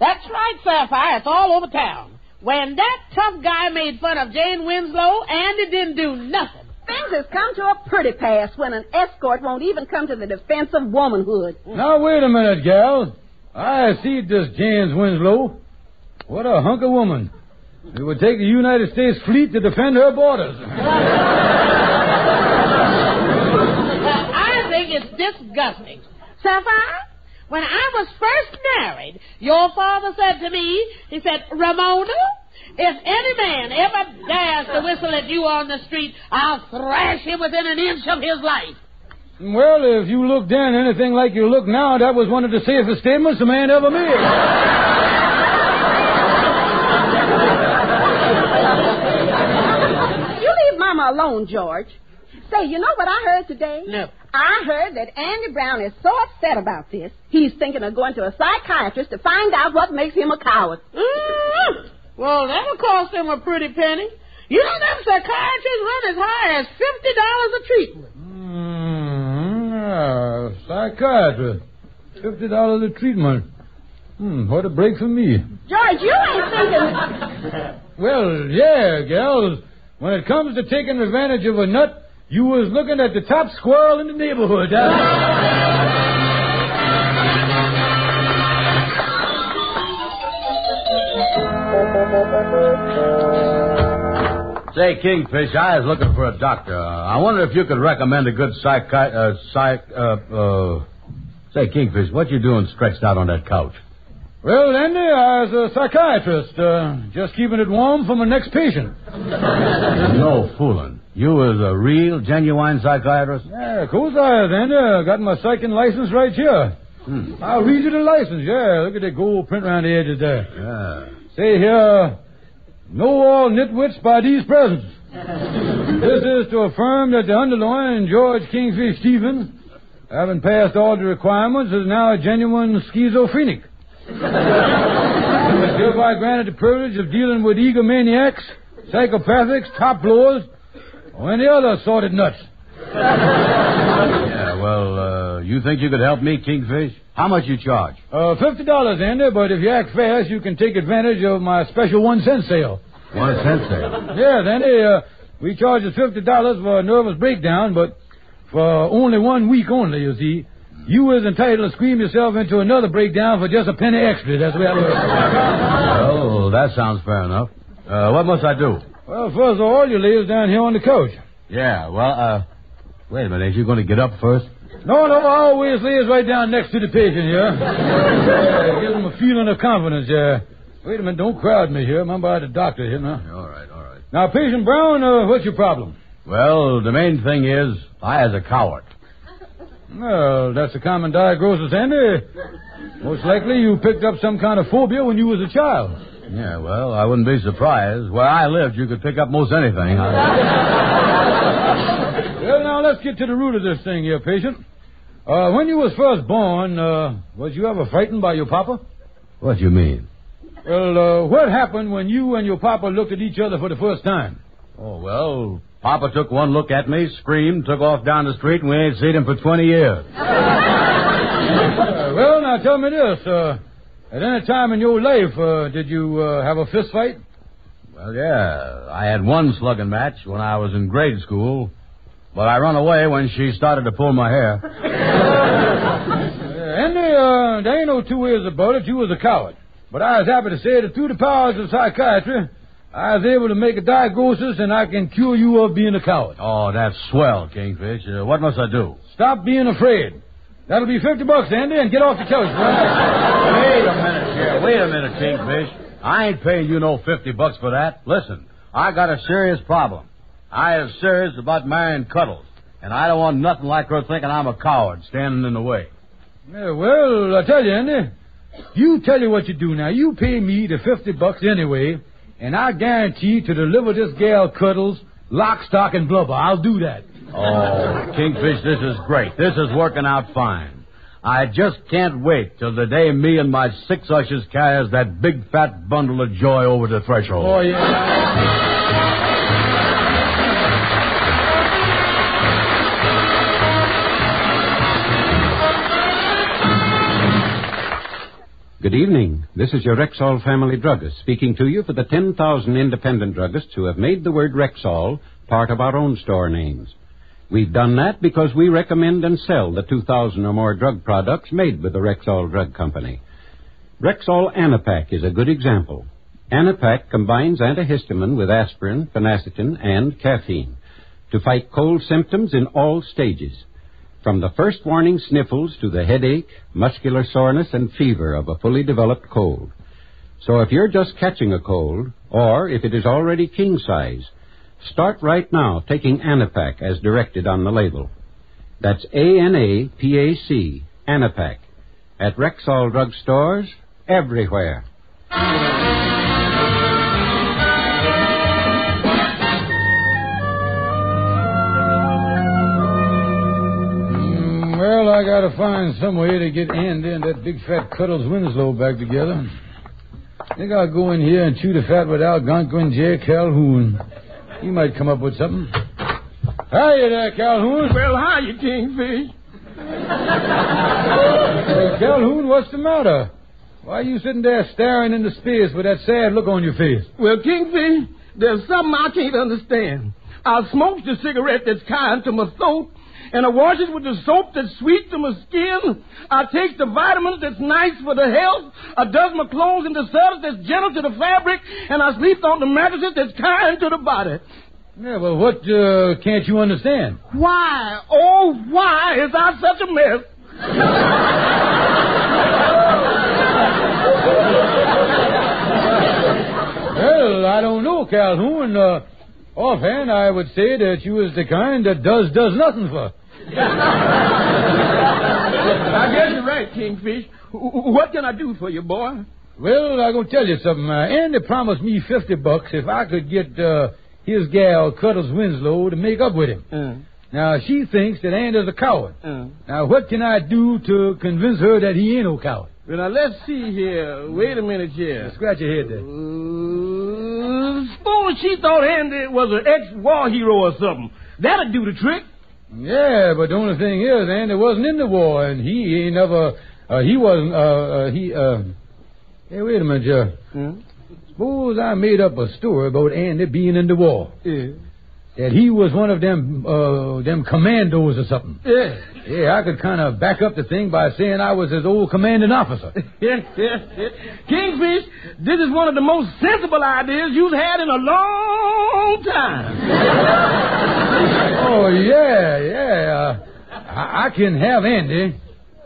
[SPEAKER 8] That's right, Sapphire. It's all over town. When that tough guy made fun of Jane Winslow, Andy didn't do nothing.
[SPEAKER 7] Things has come to a pretty pass when an escort won't even come to the defense of womanhood.
[SPEAKER 6] Now, wait a minute, gal. I see this Jane Winslow. What a hunk of woman. It would take the United States fleet to defend her borders.
[SPEAKER 8] Uh, I think it's disgusting. Sapphire, when I was first married, your father said to me, he said, Ramona, if any man ever dares to whistle at you on the street, I'll thrash him within an inch of his life.
[SPEAKER 6] Well, if you look then anything like you look now, that was one of the safest statements a man ever made.
[SPEAKER 7] You leave Mama alone, George. Say, you know what I heard today?
[SPEAKER 8] No.
[SPEAKER 7] I heard that Andy Brown is so upset about this, he's thinking of going to a psychiatrist to find out what makes him a coward.
[SPEAKER 8] Mm. Well, that'll cost him a pretty penny. You know them psychiatrists run as high as fifty dollars a treatment.
[SPEAKER 6] Mm, yeah, psychiatrist. Fifty dollars a treatment. Hmm, what a break for me.
[SPEAKER 7] George, you ain't thinking.
[SPEAKER 6] Well, yeah, gals. When it comes to taking advantage of a nut, you was looking at the top squirrel in the neighborhood.
[SPEAKER 5] Say, Kingfish, I was looking for a doctor. I wonder if you could recommend a good psychi... Uh, psych... Uh, uh... Say, Kingfish, what you doing stretched out on that couch?
[SPEAKER 6] Well, Andy, I was a psychiatrist, uh, just keeping it warm for my next patient.
[SPEAKER 5] no fooling. You was a real, genuine psychiatrist?
[SPEAKER 6] Yeah, of course I was, Andy. I got my psyching license right here.
[SPEAKER 5] Hmm.
[SPEAKER 6] I'll read you the license, yeah. Look at that gold print around the edges there.
[SPEAKER 5] Yeah.
[SPEAKER 6] Say here, know all nitwits by these presents. this is to affirm that the underlying George Kingfish Stevens, having passed all the requirements, is now a genuine schizophrenic. Is hereby granted the privilege of dealing with egomaniacs, psychopathics, top blowers, or any other assorted nuts.
[SPEAKER 5] Yeah, well, uh, you think you could help me, Kingfish? How much you charge?
[SPEAKER 6] Uh, fifty dollars, Andy, but if you act fast, you can take advantage of my special one cent sale.
[SPEAKER 5] One cent sale.
[SPEAKER 6] Yes, Andy, uh, we charge us fifty dollars for a nervous breakdown, but for only one week only, you see. You is entitled to scream yourself into another breakdown for just a penny extra. That's the way I work.
[SPEAKER 5] Well, that sounds fair enough. Uh, what must I do?
[SPEAKER 6] Well, first of all, you lay us down here on the couch.
[SPEAKER 5] Yeah, well, uh, wait a minute. Ain't you going to get up first?
[SPEAKER 6] No, no, I always lay us right down next to the patient here. yeah, give them a feeling of confidence, yeah. Wait a minute, don't crowd me here. Remember, I'm the doctor here now.
[SPEAKER 5] All right, all right.
[SPEAKER 6] Now, patient Brown, uh, what's your problem?
[SPEAKER 5] Well, the main thing is, I as a coward.
[SPEAKER 6] Well, that's a common diagnosis, Andy. Most likely you picked up some kind of phobia when you was a child.
[SPEAKER 5] Yeah, well, I wouldn't be surprised. Where I lived, you could pick up most anything.
[SPEAKER 6] Well, now let's get to the root of this thing here, patient. Uh, when you was first born, uh, was you ever frightened by your papa?
[SPEAKER 5] what do you mean?
[SPEAKER 6] Well, uh, what happened when you and your papa looked at each other for the first time?
[SPEAKER 5] Oh, well, Papa took one look at me, screamed, took off down the street, and we ain't seen him for 20 years.
[SPEAKER 6] Uh, well, now tell me this. Uh, at any time in your life, uh, did you uh, have a fist fight?
[SPEAKER 5] Well, yeah, I had one slugging match when I was in grade school, but I run away when she started to pull my hair.
[SPEAKER 6] Uh, Andy, uh, there ain't no two ways about it. You was a coward. But I was happy to say that through the powers of psychiatry, I was able to make a diagnosis and I can cure you of being a coward.
[SPEAKER 5] Oh, that's swell, Kingfish. Uh, what must I do?
[SPEAKER 6] Stop being afraid. That'll be 50 bucks, Andy, and get off the couch.
[SPEAKER 5] Wait a minute here. Wait a minute, Kingfish. I ain't paying you no 50 bucks for that. Listen, I got a serious problem. I is serious about marrying Cuddles, and I don't want nothing like her thinking I'm a coward standing in the way.
[SPEAKER 6] Yeah, well, I tell you, Andy, you tell you what you do now. You pay me the 50 bucks anyway, and I guarantee to deliver this gal Cuddles lock, stock, and blubber. I'll do that.
[SPEAKER 5] Oh, Kingfish, this is great. This is working out fine. I just can't wait till the day me and my six ushers carries that big fat bundle of joy over the threshold.
[SPEAKER 6] Oh, yeah.
[SPEAKER 9] Good evening. This is your Rexall family druggist speaking to you for the 10,000 independent druggists who have made the word Rexall part of our own store names. We've done that because we recommend and sell the 2,000 or more drug products made with the Rexall Drug Company. Rexall Anapac is a good example. Anapac combines antihistamine with aspirin, phenacetin, and caffeine to fight cold symptoms in all stages, from the first warning sniffles to the headache, muscular soreness, and fever of a fully developed cold. So if you're just catching a cold, or if it is already king size, start right now taking Anapac as directed on the label. That's A-N-A-P-A-C, Anapac, at Rexall drug stores everywhere.
[SPEAKER 6] I gotta find some way to get Andy and that big fat Cuddles Winslow back together. I Think I'll go in here and chew the fat with Algonquin J. Calhoun. He might come up with something. Hiya there, Calhoun.
[SPEAKER 11] Well, hi, you kingfish.
[SPEAKER 6] Uh, Calhoun, what's the matter? Why are you sitting there staring into space with that sad look on your face?
[SPEAKER 11] Well, Kingfish, there's something I can't understand. I smoked the cigarette that's kind to my throat, and I wash it with the soap that's sweet to my skin. I take the vitamins that's nice for the health. I does my clothes in the service that's gentle to the fabric, and I sleep on the mattresses that's kind to the body.
[SPEAKER 6] Yeah, well, what uh, can't you understand?
[SPEAKER 11] Why, oh, why is I such a mess?
[SPEAKER 6] Well, I don't know, Calhoun. Uh, offhand, I would say that you is the kind that does does nothing for.
[SPEAKER 11] I guess you're right, Kingfish. What can I do for you, boy?
[SPEAKER 6] Well, I'm gonna tell you something. Uh, Andy promised me fifty bucks if I could get uh, his gal Cuddles Winslow to make up with him.
[SPEAKER 11] Uh,
[SPEAKER 6] Now she thinks that Andy's a coward.
[SPEAKER 11] uh.
[SPEAKER 6] Now what can I do to convince her that he ain't no coward?
[SPEAKER 11] Well, now, let's see here. Wait a minute here.
[SPEAKER 6] Scratch your head there.
[SPEAKER 11] Uh, suppose she thought Andy was an ex-war hero or something. That'd do the trick.
[SPEAKER 6] Yeah, but the only thing is, Andy wasn't in the war, and he ain't never. Uh, he wasn't. Uh, uh, he. Uh, hey, wait a minute, Joe.
[SPEAKER 11] Hmm?
[SPEAKER 6] Suppose I made up a story about Andy being in the war.
[SPEAKER 11] Yeah.
[SPEAKER 6] That he was one of them, uh, them commandos or something.
[SPEAKER 11] Yeah.
[SPEAKER 6] Yeah, I could kind of back up the thing by saying I was his old commanding officer.
[SPEAKER 11] Yes, yes, yes. Kingfish, this is one of the most sensible ideas you've had in a long time.
[SPEAKER 6] oh yeah, yeah. Uh, I-, I can have Andy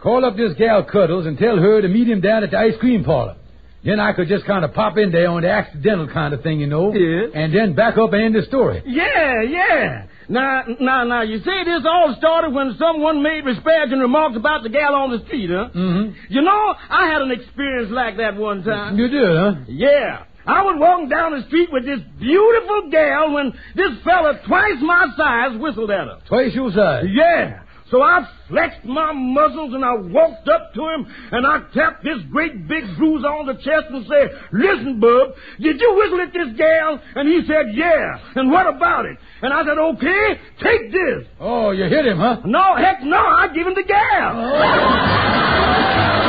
[SPEAKER 6] call up this gal Cuddles and tell her to meet him down at the ice cream parlor. Then I could just kind of pop in there on the accidental kind of thing, you know.
[SPEAKER 11] Yeah.
[SPEAKER 6] And then back up and end the story.
[SPEAKER 11] Yeah, yeah. Now, now, now, you say this all started when someone made disparaging remarks about the gal on the street, huh?
[SPEAKER 6] Mm-hmm.
[SPEAKER 11] You know, I had an experience like that one time.
[SPEAKER 6] You did, huh?
[SPEAKER 11] Yeah. I was walking down the street with this beautiful gal when this fella twice my size whistled at her.
[SPEAKER 6] Twice your size.
[SPEAKER 11] Yeah. So I flexed my muscles and I walked up to him and I tapped this great big bruise on the chest and said, Listen, bub, did you whistle at this gal? And he said, Yeah. And what about it? And I said, Okay, take this.
[SPEAKER 6] Oh, you hit him, huh?
[SPEAKER 11] No, heck no, I give him the gal. Oh.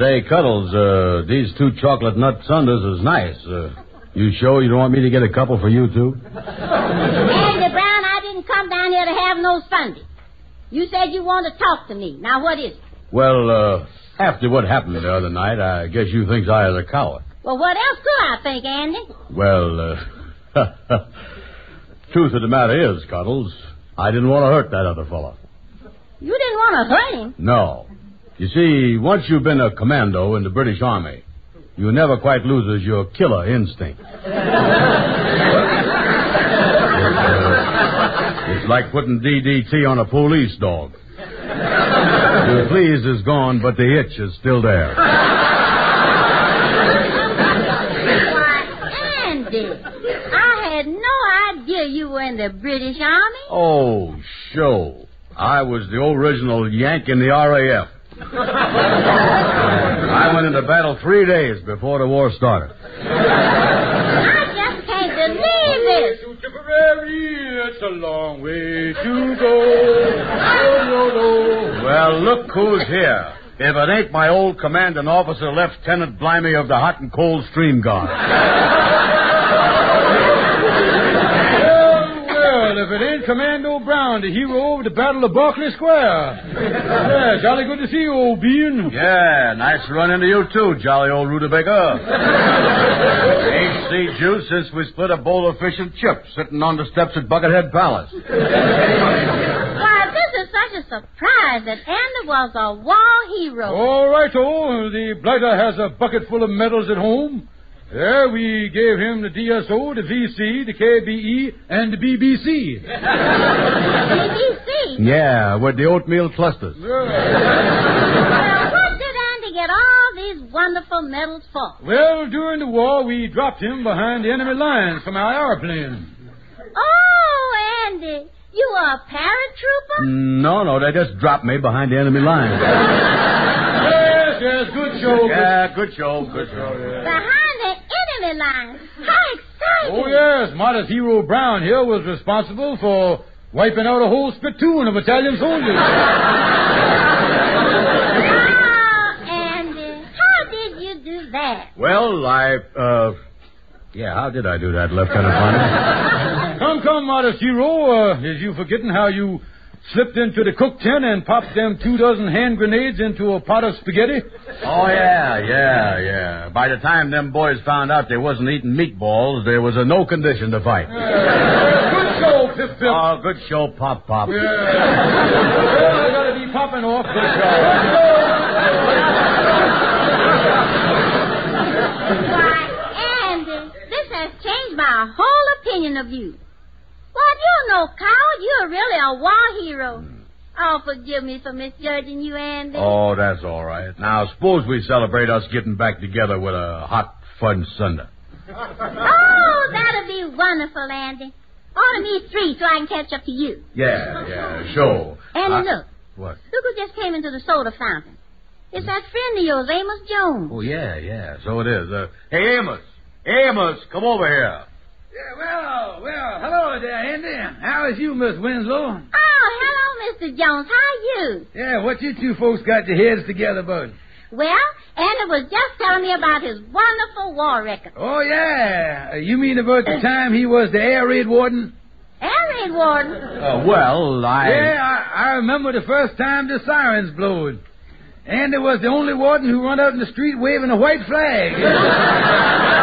[SPEAKER 5] Say, Cuddles, uh, these two chocolate nut sundaes is nice. Uh, you sure you don't want me to get a couple for you, too?
[SPEAKER 12] Andy Brown, I didn't come down here to have no Sunday. You said you want to talk to me. Now, what is it?
[SPEAKER 5] Well, uh, after what happened the other night, I guess you thinks I was a coward.
[SPEAKER 12] Well, what else could I think, Andy?
[SPEAKER 5] Well, uh, truth of the matter is, Cuddles, I didn't want to hurt that other fellow.
[SPEAKER 12] You didn't want to hurt him.
[SPEAKER 5] No. You see, once you've been a commando in the British Army, you never quite loses your killer instinct. It's, uh, it's like putting DDT on a police dog. The fleas is gone, but the itch is still there.
[SPEAKER 12] Why, Andy, I had no idea you were in the British Army.
[SPEAKER 5] Oh, show. I was the original Yank in the RAF. I went into battle three days before the war started.
[SPEAKER 12] I just can't believe this.
[SPEAKER 6] Tipperary, it's a long way to go. Oh, no, no.
[SPEAKER 5] Well, look who's here. If it ain't my old commanding officer, Lieutenant Blimey of the Hot and Cold Stream Guard.
[SPEAKER 6] If it ain't Commando Brown, the hero of the Battle of Berkeley Square. yeah, jolly good to see you, old bean.
[SPEAKER 5] Yeah, nice to run into you too, jolly old rutabaga. Ain't seen you since we split a bowl of fish and chips sitting on the steps at Buckethead Palace.
[SPEAKER 12] Why, this is such a surprise that Andy was a war hero.
[SPEAKER 6] All right, oh, the blighter has a bucket full of medals at home. There, we gave him the DSO, the VC, the KBE, and the BBC.
[SPEAKER 12] BBC?
[SPEAKER 5] Yeah, with the oatmeal clusters.
[SPEAKER 12] Well, what did Andy get all these wonderful medals for?
[SPEAKER 6] Well, during the war, we dropped him behind the enemy lines from our airplane.
[SPEAKER 12] Oh, Andy, you are a paratrooper?
[SPEAKER 5] No, no, they just dropped me behind the enemy lines.
[SPEAKER 6] Yes, yes, good show.
[SPEAKER 5] Yeah, good show, good show. Yeah.
[SPEAKER 12] Behind the enemy lines. How exciting!
[SPEAKER 6] Oh, yes, modest hero Brown here was responsible for wiping out a whole spittoon of Italian soldiers.
[SPEAKER 12] Ah, Andy, how did you do that?
[SPEAKER 5] Well, I, uh, yeah, how did I do that, Lieutenant Farnham?
[SPEAKER 6] come, come, modest hero. Uh, is you forgetting how you slipped into the cook tent and popped them two dozen hand grenades into a pot of spaghetti?
[SPEAKER 5] Oh, yeah, yeah, yeah. By the time them boys found out they wasn't eating meatballs, there was a no condition to fight.
[SPEAKER 6] good show, Pip Pip.
[SPEAKER 5] Oh, good show, Pop Pop.
[SPEAKER 6] Yeah. well, I gotta be popping off. Good
[SPEAKER 12] Why, Andy, this has changed my whole opinion of you. Well, you're no coward. You're really a war hero. Oh, forgive me for misjudging you, Andy.
[SPEAKER 5] Oh, that's all right. Now, suppose we celebrate us getting back together with a hot fun sundae.
[SPEAKER 12] Oh, that'll be wonderful, Andy. Order me three so I can catch up to you.
[SPEAKER 5] Yeah, yeah, sure.
[SPEAKER 12] Andy,
[SPEAKER 5] I-
[SPEAKER 12] look.
[SPEAKER 5] What?
[SPEAKER 12] Look who just came into the soda fountain. It's that friend of yours, Amos Jones.
[SPEAKER 5] Oh, yeah, yeah, so it is. Uh, hey, Amos. Amos, come over here.
[SPEAKER 13] Yeah, well, well, hello there, Andy. How is you, Miss Winslow?
[SPEAKER 12] Oh, hello, Mr. Jones. How are you?
[SPEAKER 13] Yeah, what you two folks got your heads together about?
[SPEAKER 12] Well, Andy was just telling me about his wonderful war record.
[SPEAKER 13] Oh, yeah. You mean about the time he was the air raid warden?
[SPEAKER 12] Air raid warden.
[SPEAKER 5] Uh, well, I.
[SPEAKER 13] Yeah, I, I remember the first time the sirens blowed. Andy was the only warden who run out in the street waving a white flag.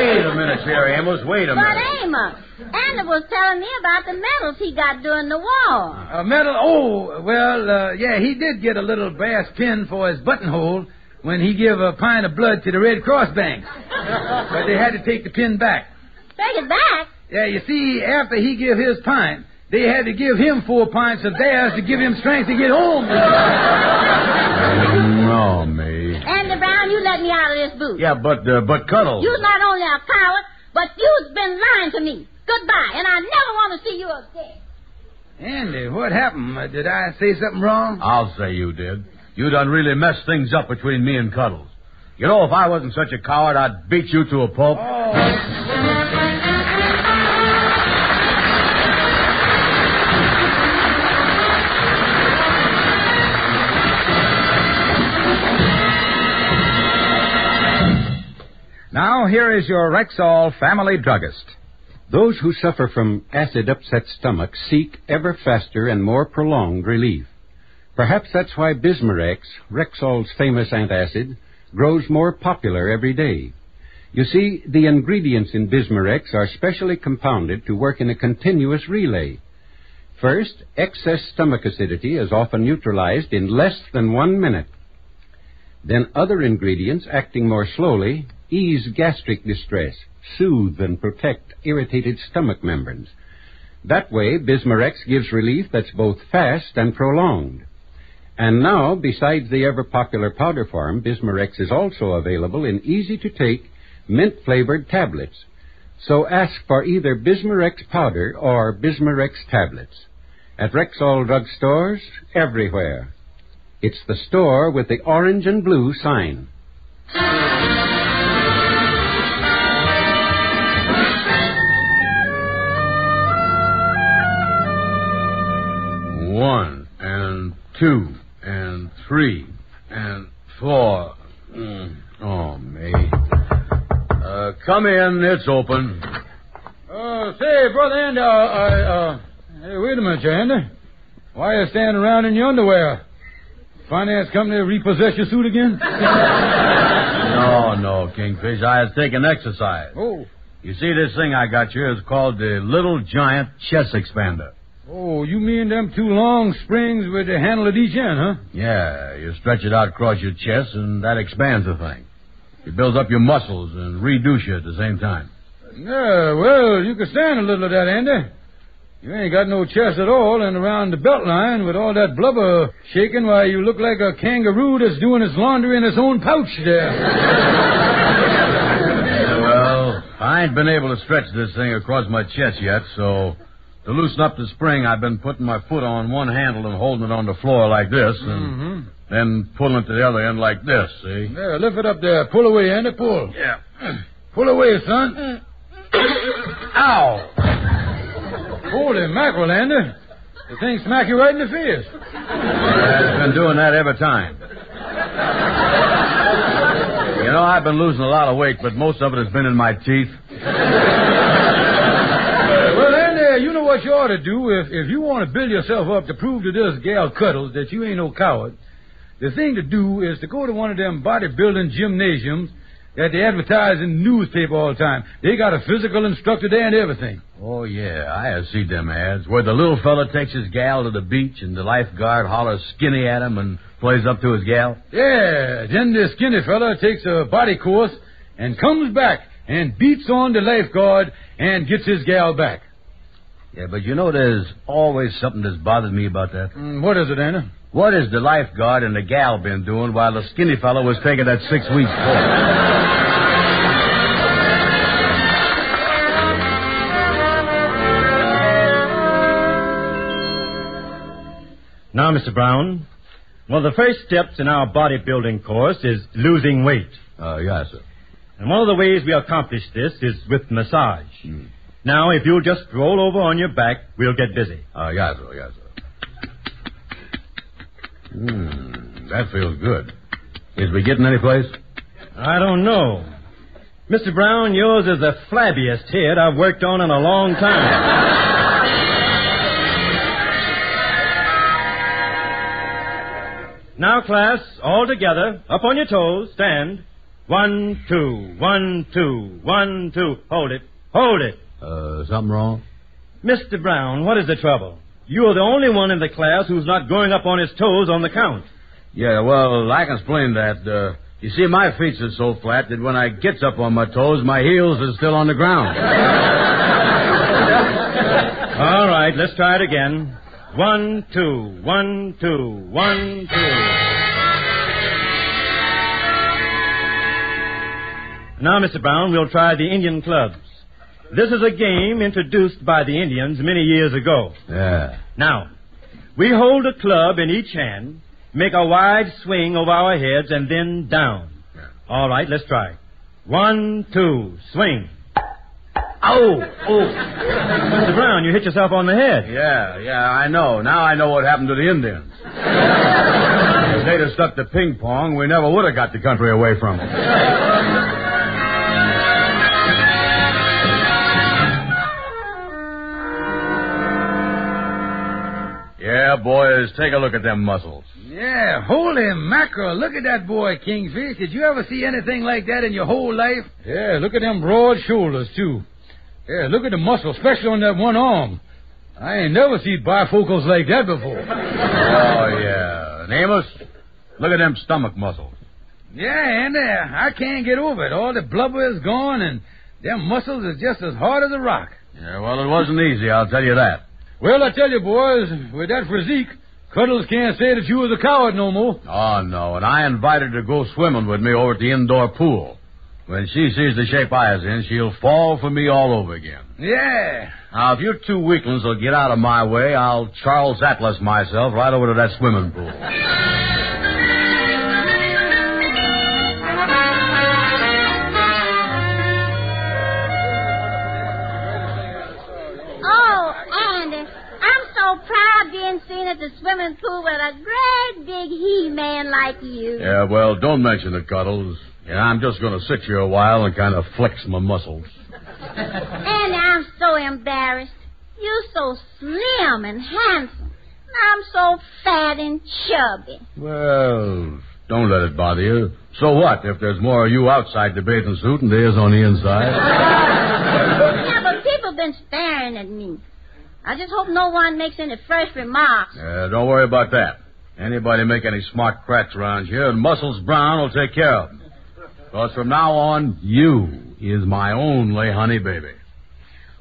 [SPEAKER 5] Now, wait a minute here, Amos. Wait a
[SPEAKER 12] But
[SPEAKER 5] minute.
[SPEAKER 12] Amos, Andy was telling me about the medals he got during the war.
[SPEAKER 13] A medal? Oh, well, uh, yeah, he did get a little brass pin for his buttonhole when he gave a pint of blood to the Red Cross bank. but they had to take the pin back.
[SPEAKER 12] Take it back.
[SPEAKER 13] Yeah, you see, after he gave his pint, they had to give him four pints of theirs to give him strength to get home.
[SPEAKER 5] No, me.
[SPEAKER 12] Andy Brown, you let me out of this booth.
[SPEAKER 5] Yeah, but uh, but Cuddles.
[SPEAKER 12] You're not only a coward, but you've been lying to me. Goodbye, and I never want to see you again.
[SPEAKER 13] Andy, what happened? Uh, did I say something wrong?
[SPEAKER 5] I'll say you did. You done really messed things up between me and Cuddles. You know, if I wasn't such a coward, I'd beat you to a pulp.
[SPEAKER 9] Now, here is your Rexall family druggist. Those who suffer from acid upset stomach seek ever faster and more prolonged relief. Perhaps that's why Bismarex, Rexall's famous antacid, grows more popular every day. You see, the ingredients in Bismarex are specially compounded to work in a continuous relay. First, excess stomach acidity is often neutralized in less than one minute. Then other ingredients, acting more slowly, ease gastric distress, soothe and protect irritated stomach membranes. That way, Bismarex gives relief that's both fast and prolonged. And now, besides the ever popular powder form, Bismarex is also available in easy to take, mint flavored tablets. So ask for either Bismarex powder or Bismarex tablets. At Rexall drugstores, everywhere. It's the store with the orange and blue sign.
[SPEAKER 5] One and two and three and four. Mm. Oh, me. Uh, come in. It's open.
[SPEAKER 6] Uh, say, Brother Andy, uh, uh, hey, wait a minute, Andy. Why are you standing around in your underwear? Finance company repossess your suit again?
[SPEAKER 5] No, no, Kingfish. I was taking exercise.
[SPEAKER 6] Oh.
[SPEAKER 5] You see, this thing I got you is called the Little Giant Chest Expander.
[SPEAKER 6] Oh, you mean them two long springs with the handle at each end, huh?
[SPEAKER 5] Yeah, you stretch it out across your chest, and that expands the thing. It builds up your muscles and reduce you at the same time.
[SPEAKER 6] Yeah, well, you can stand a little of that, Andy. You ain't got no chest at all, and around the belt line with all that blubber shaking, why, you look like a kangaroo that's doing its laundry in its own pouch there.
[SPEAKER 5] Well, I ain't been able to stretch this thing across my chest yet, so to loosen up the spring, I've been putting my foot on one handle and holding it on the floor like this, and
[SPEAKER 6] Mhm.
[SPEAKER 5] then pulling it to the other end like this, see?
[SPEAKER 6] There, lift it up there. Pull away, Andy, pull.
[SPEAKER 5] Yeah.
[SPEAKER 6] Pull away, son. Ow! Holy mackerel, Andy. The thing smack you right in the face.
[SPEAKER 5] I've been doing that every time. You know, I've been losing a lot of weight, but most of it has been in my teeth.
[SPEAKER 6] You know what you ought to do if, if you want to build yourself up to prove to this gal Cuddles that you ain't no coward. The thing to do is to go to one of them bodybuilding gymnasiums that they advertise in the newspaper all the time. They got a physical instructor there and everything.
[SPEAKER 5] Oh, yeah, I have seen them ads where the little fella takes his gal to the beach and the lifeguard hollers skinny at him and plays up to his gal.
[SPEAKER 6] Yeah, then the skinny fella takes a body course and comes back and beats on the lifeguard and gets his gal back.
[SPEAKER 5] Yeah, but you know there's always something that's bothered me about that.
[SPEAKER 6] Mm, what is it, Anna?
[SPEAKER 5] What has the lifeguard and the gal been doing while the skinny fellow was taking that six weeks course?
[SPEAKER 14] Now, Mr. Brown, well, the first steps in our bodybuilding course is losing weight.
[SPEAKER 5] Uh, yes, sir.
[SPEAKER 14] And one of the ways we accomplish this is with massage. Now, if you'll just roll over on your back, we'll get busy.
[SPEAKER 5] Uh, yes, sir, yes, sir. Hmm, that feels good. Is we getting any place?
[SPEAKER 14] I don't know. Mr. Brown, yours is the flabbiest head I've worked on in a long time. now, class, all together, up on your toes, stand. One, two, one, two, one, two. Hold it, hold it.
[SPEAKER 5] Uh, something wrong?
[SPEAKER 14] Mr. Brown, what is the trouble? You're the only one in the class who's not going up on his toes on the count.
[SPEAKER 5] Yeah, well, I can explain that. Uh, you see, my feet are so flat that when I gets up on my toes, my heels are still on the ground.
[SPEAKER 14] All right, let's try it again. One, two, one, two, one, two. Now, Mr. Brown, we'll try the Indian clubs. This is a game introduced by the Indians many years ago.
[SPEAKER 5] Yeah.
[SPEAKER 14] Now, we hold a club in each hand, make a wide swing over our heads, and then down. All right, let's try. One, two, swing. Oh, oh. Mr. Brown, you hit yourself on the head.
[SPEAKER 5] Yeah, yeah, I know. Now I know what happened to the Indians. if they'd have stuck to ping pong, we never would have got the country away from it. Yeah, boys, take a look at them muscles.
[SPEAKER 6] Yeah, holy mackerel. Look at that boy, Kingfish. Did you ever see anything like that in your whole life? Yeah, look at them broad shoulders, too. Yeah, look at the muscle, especially on that one arm. I ain't never seen bifocals like that before.
[SPEAKER 5] Oh, yeah. And Amos, look at them stomach muscles.
[SPEAKER 6] Yeah, and uh, I can't get over it. All the blubber is gone, and them muscles is just as hard as a rock.
[SPEAKER 5] Yeah, well, it wasn't easy, I'll tell you that.
[SPEAKER 6] Well, I tell you, boys, with that physique, Cuddles can't say that you was a coward no more.
[SPEAKER 5] Oh, no, and I invited her to go swimming with me over at the indoor pool. When she sees the shape I was in, she'll fall for me all over again.
[SPEAKER 6] Yeah.
[SPEAKER 5] Now, if you two weaklings will get out of my way, I'll Charles Atlas myself right over to that swimming pool.
[SPEAKER 12] Being seen at the swimming pool with a great big he-man like you.
[SPEAKER 5] Yeah, well, don't mention it, Cuddles. Yeah, I'm just going to sit here a while and kind of flex my muscles.
[SPEAKER 12] Andy, I'm so embarrassed. You're so slim and handsome. And I'm so fat and chubby.
[SPEAKER 5] Well, don't let it bother you. So what if there's more of you outside the bathing suit than there is on the inside?
[SPEAKER 12] yeah, but people have been staring at me. I just hope no one makes any fresh remarks.
[SPEAKER 5] Yeah, don't worry about that. Anybody make any smart cracks around here, and Muscles Brown will take care of them. Because from now on, you is my only honey baby.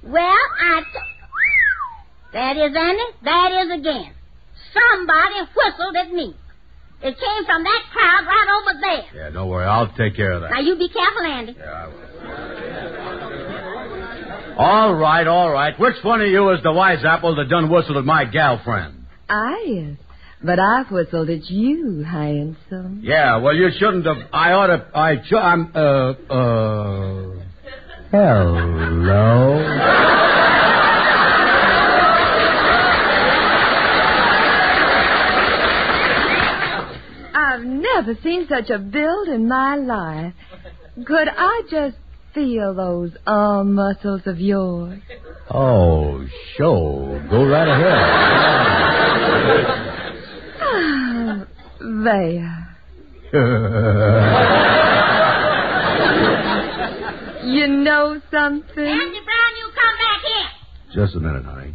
[SPEAKER 12] Well, I. T- that is, Andy, that is again. Somebody whistled at me. It came from that crowd right over there.
[SPEAKER 5] Yeah, don't worry. I'll take care of that.
[SPEAKER 12] Now, you be careful, Andy.
[SPEAKER 5] Yeah, I will. All right, all right. Which one of you is the wise apple that done whistled at my gal friend?
[SPEAKER 15] I is. But I've whistled at you, handsome.
[SPEAKER 5] Yeah, well, you shouldn't have. I ought to. I. Ch- I'm. Uh. Uh. Hello.
[SPEAKER 15] I've never seen such a build in my life. Could I just feel those arm muscles of yours?
[SPEAKER 5] Oh, sure. Go right ahead.
[SPEAKER 15] Ah, there. you know something?
[SPEAKER 12] Andy Brown, you come back here.
[SPEAKER 5] Just a minute, honey.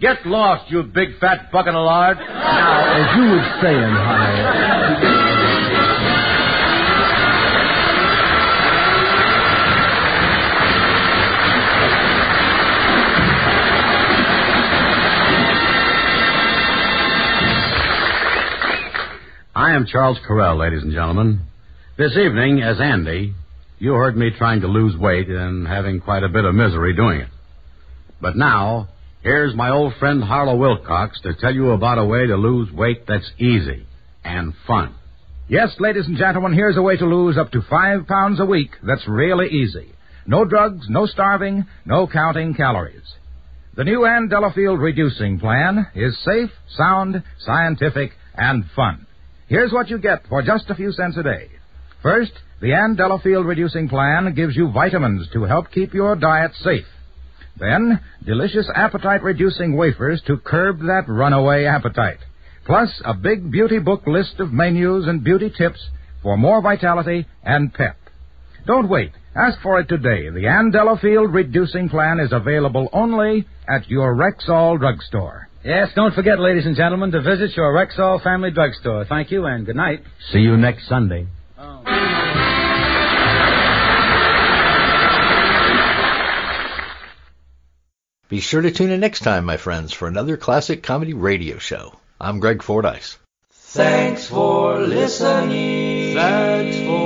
[SPEAKER 5] Get lost, you big fat bucket of lard. Now, as you were saying, honey. I am Charles Correll, ladies and gentlemen. This evening, as Andy, you heard me trying to lose weight and having quite a bit of misery doing it. But now, here's my old friend Harlow Wilcox to tell you about a way to lose weight that's easy and fun.
[SPEAKER 4] Yes, ladies and gentlemen, here's a way to lose up to five pounds a week that's really easy. No drugs, no starving, no counting calories. The new Ann Delafield reducing plan is safe, sound, scientific, and fun. Here's what you get for just a few cents a day. First, the Ann Delafield reducing plan gives you vitamins to help keep your diet safe. Then, delicious appetite reducing wafers to curb that runaway appetite. Plus, a big beauty book list of menus and beauty tips for more vitality and pep. Don't wait. Ask for it today. The Ann Delafield reducing plan is available only at your Rexall drugstore.
[SPEAKER 13] Yes, don't forget, ladies and gentlemen, to visit your Rexall family drugstore. Thank you and good night.
[SPEAKER 5] See you next Sunday. Oh.
[SPEAKER 3] Be sure to tune in next time, my friends, for another classic comedy radio show. I'm Greg Fordyce.
[SPEAKER 16] Thanks for listening. Thanks for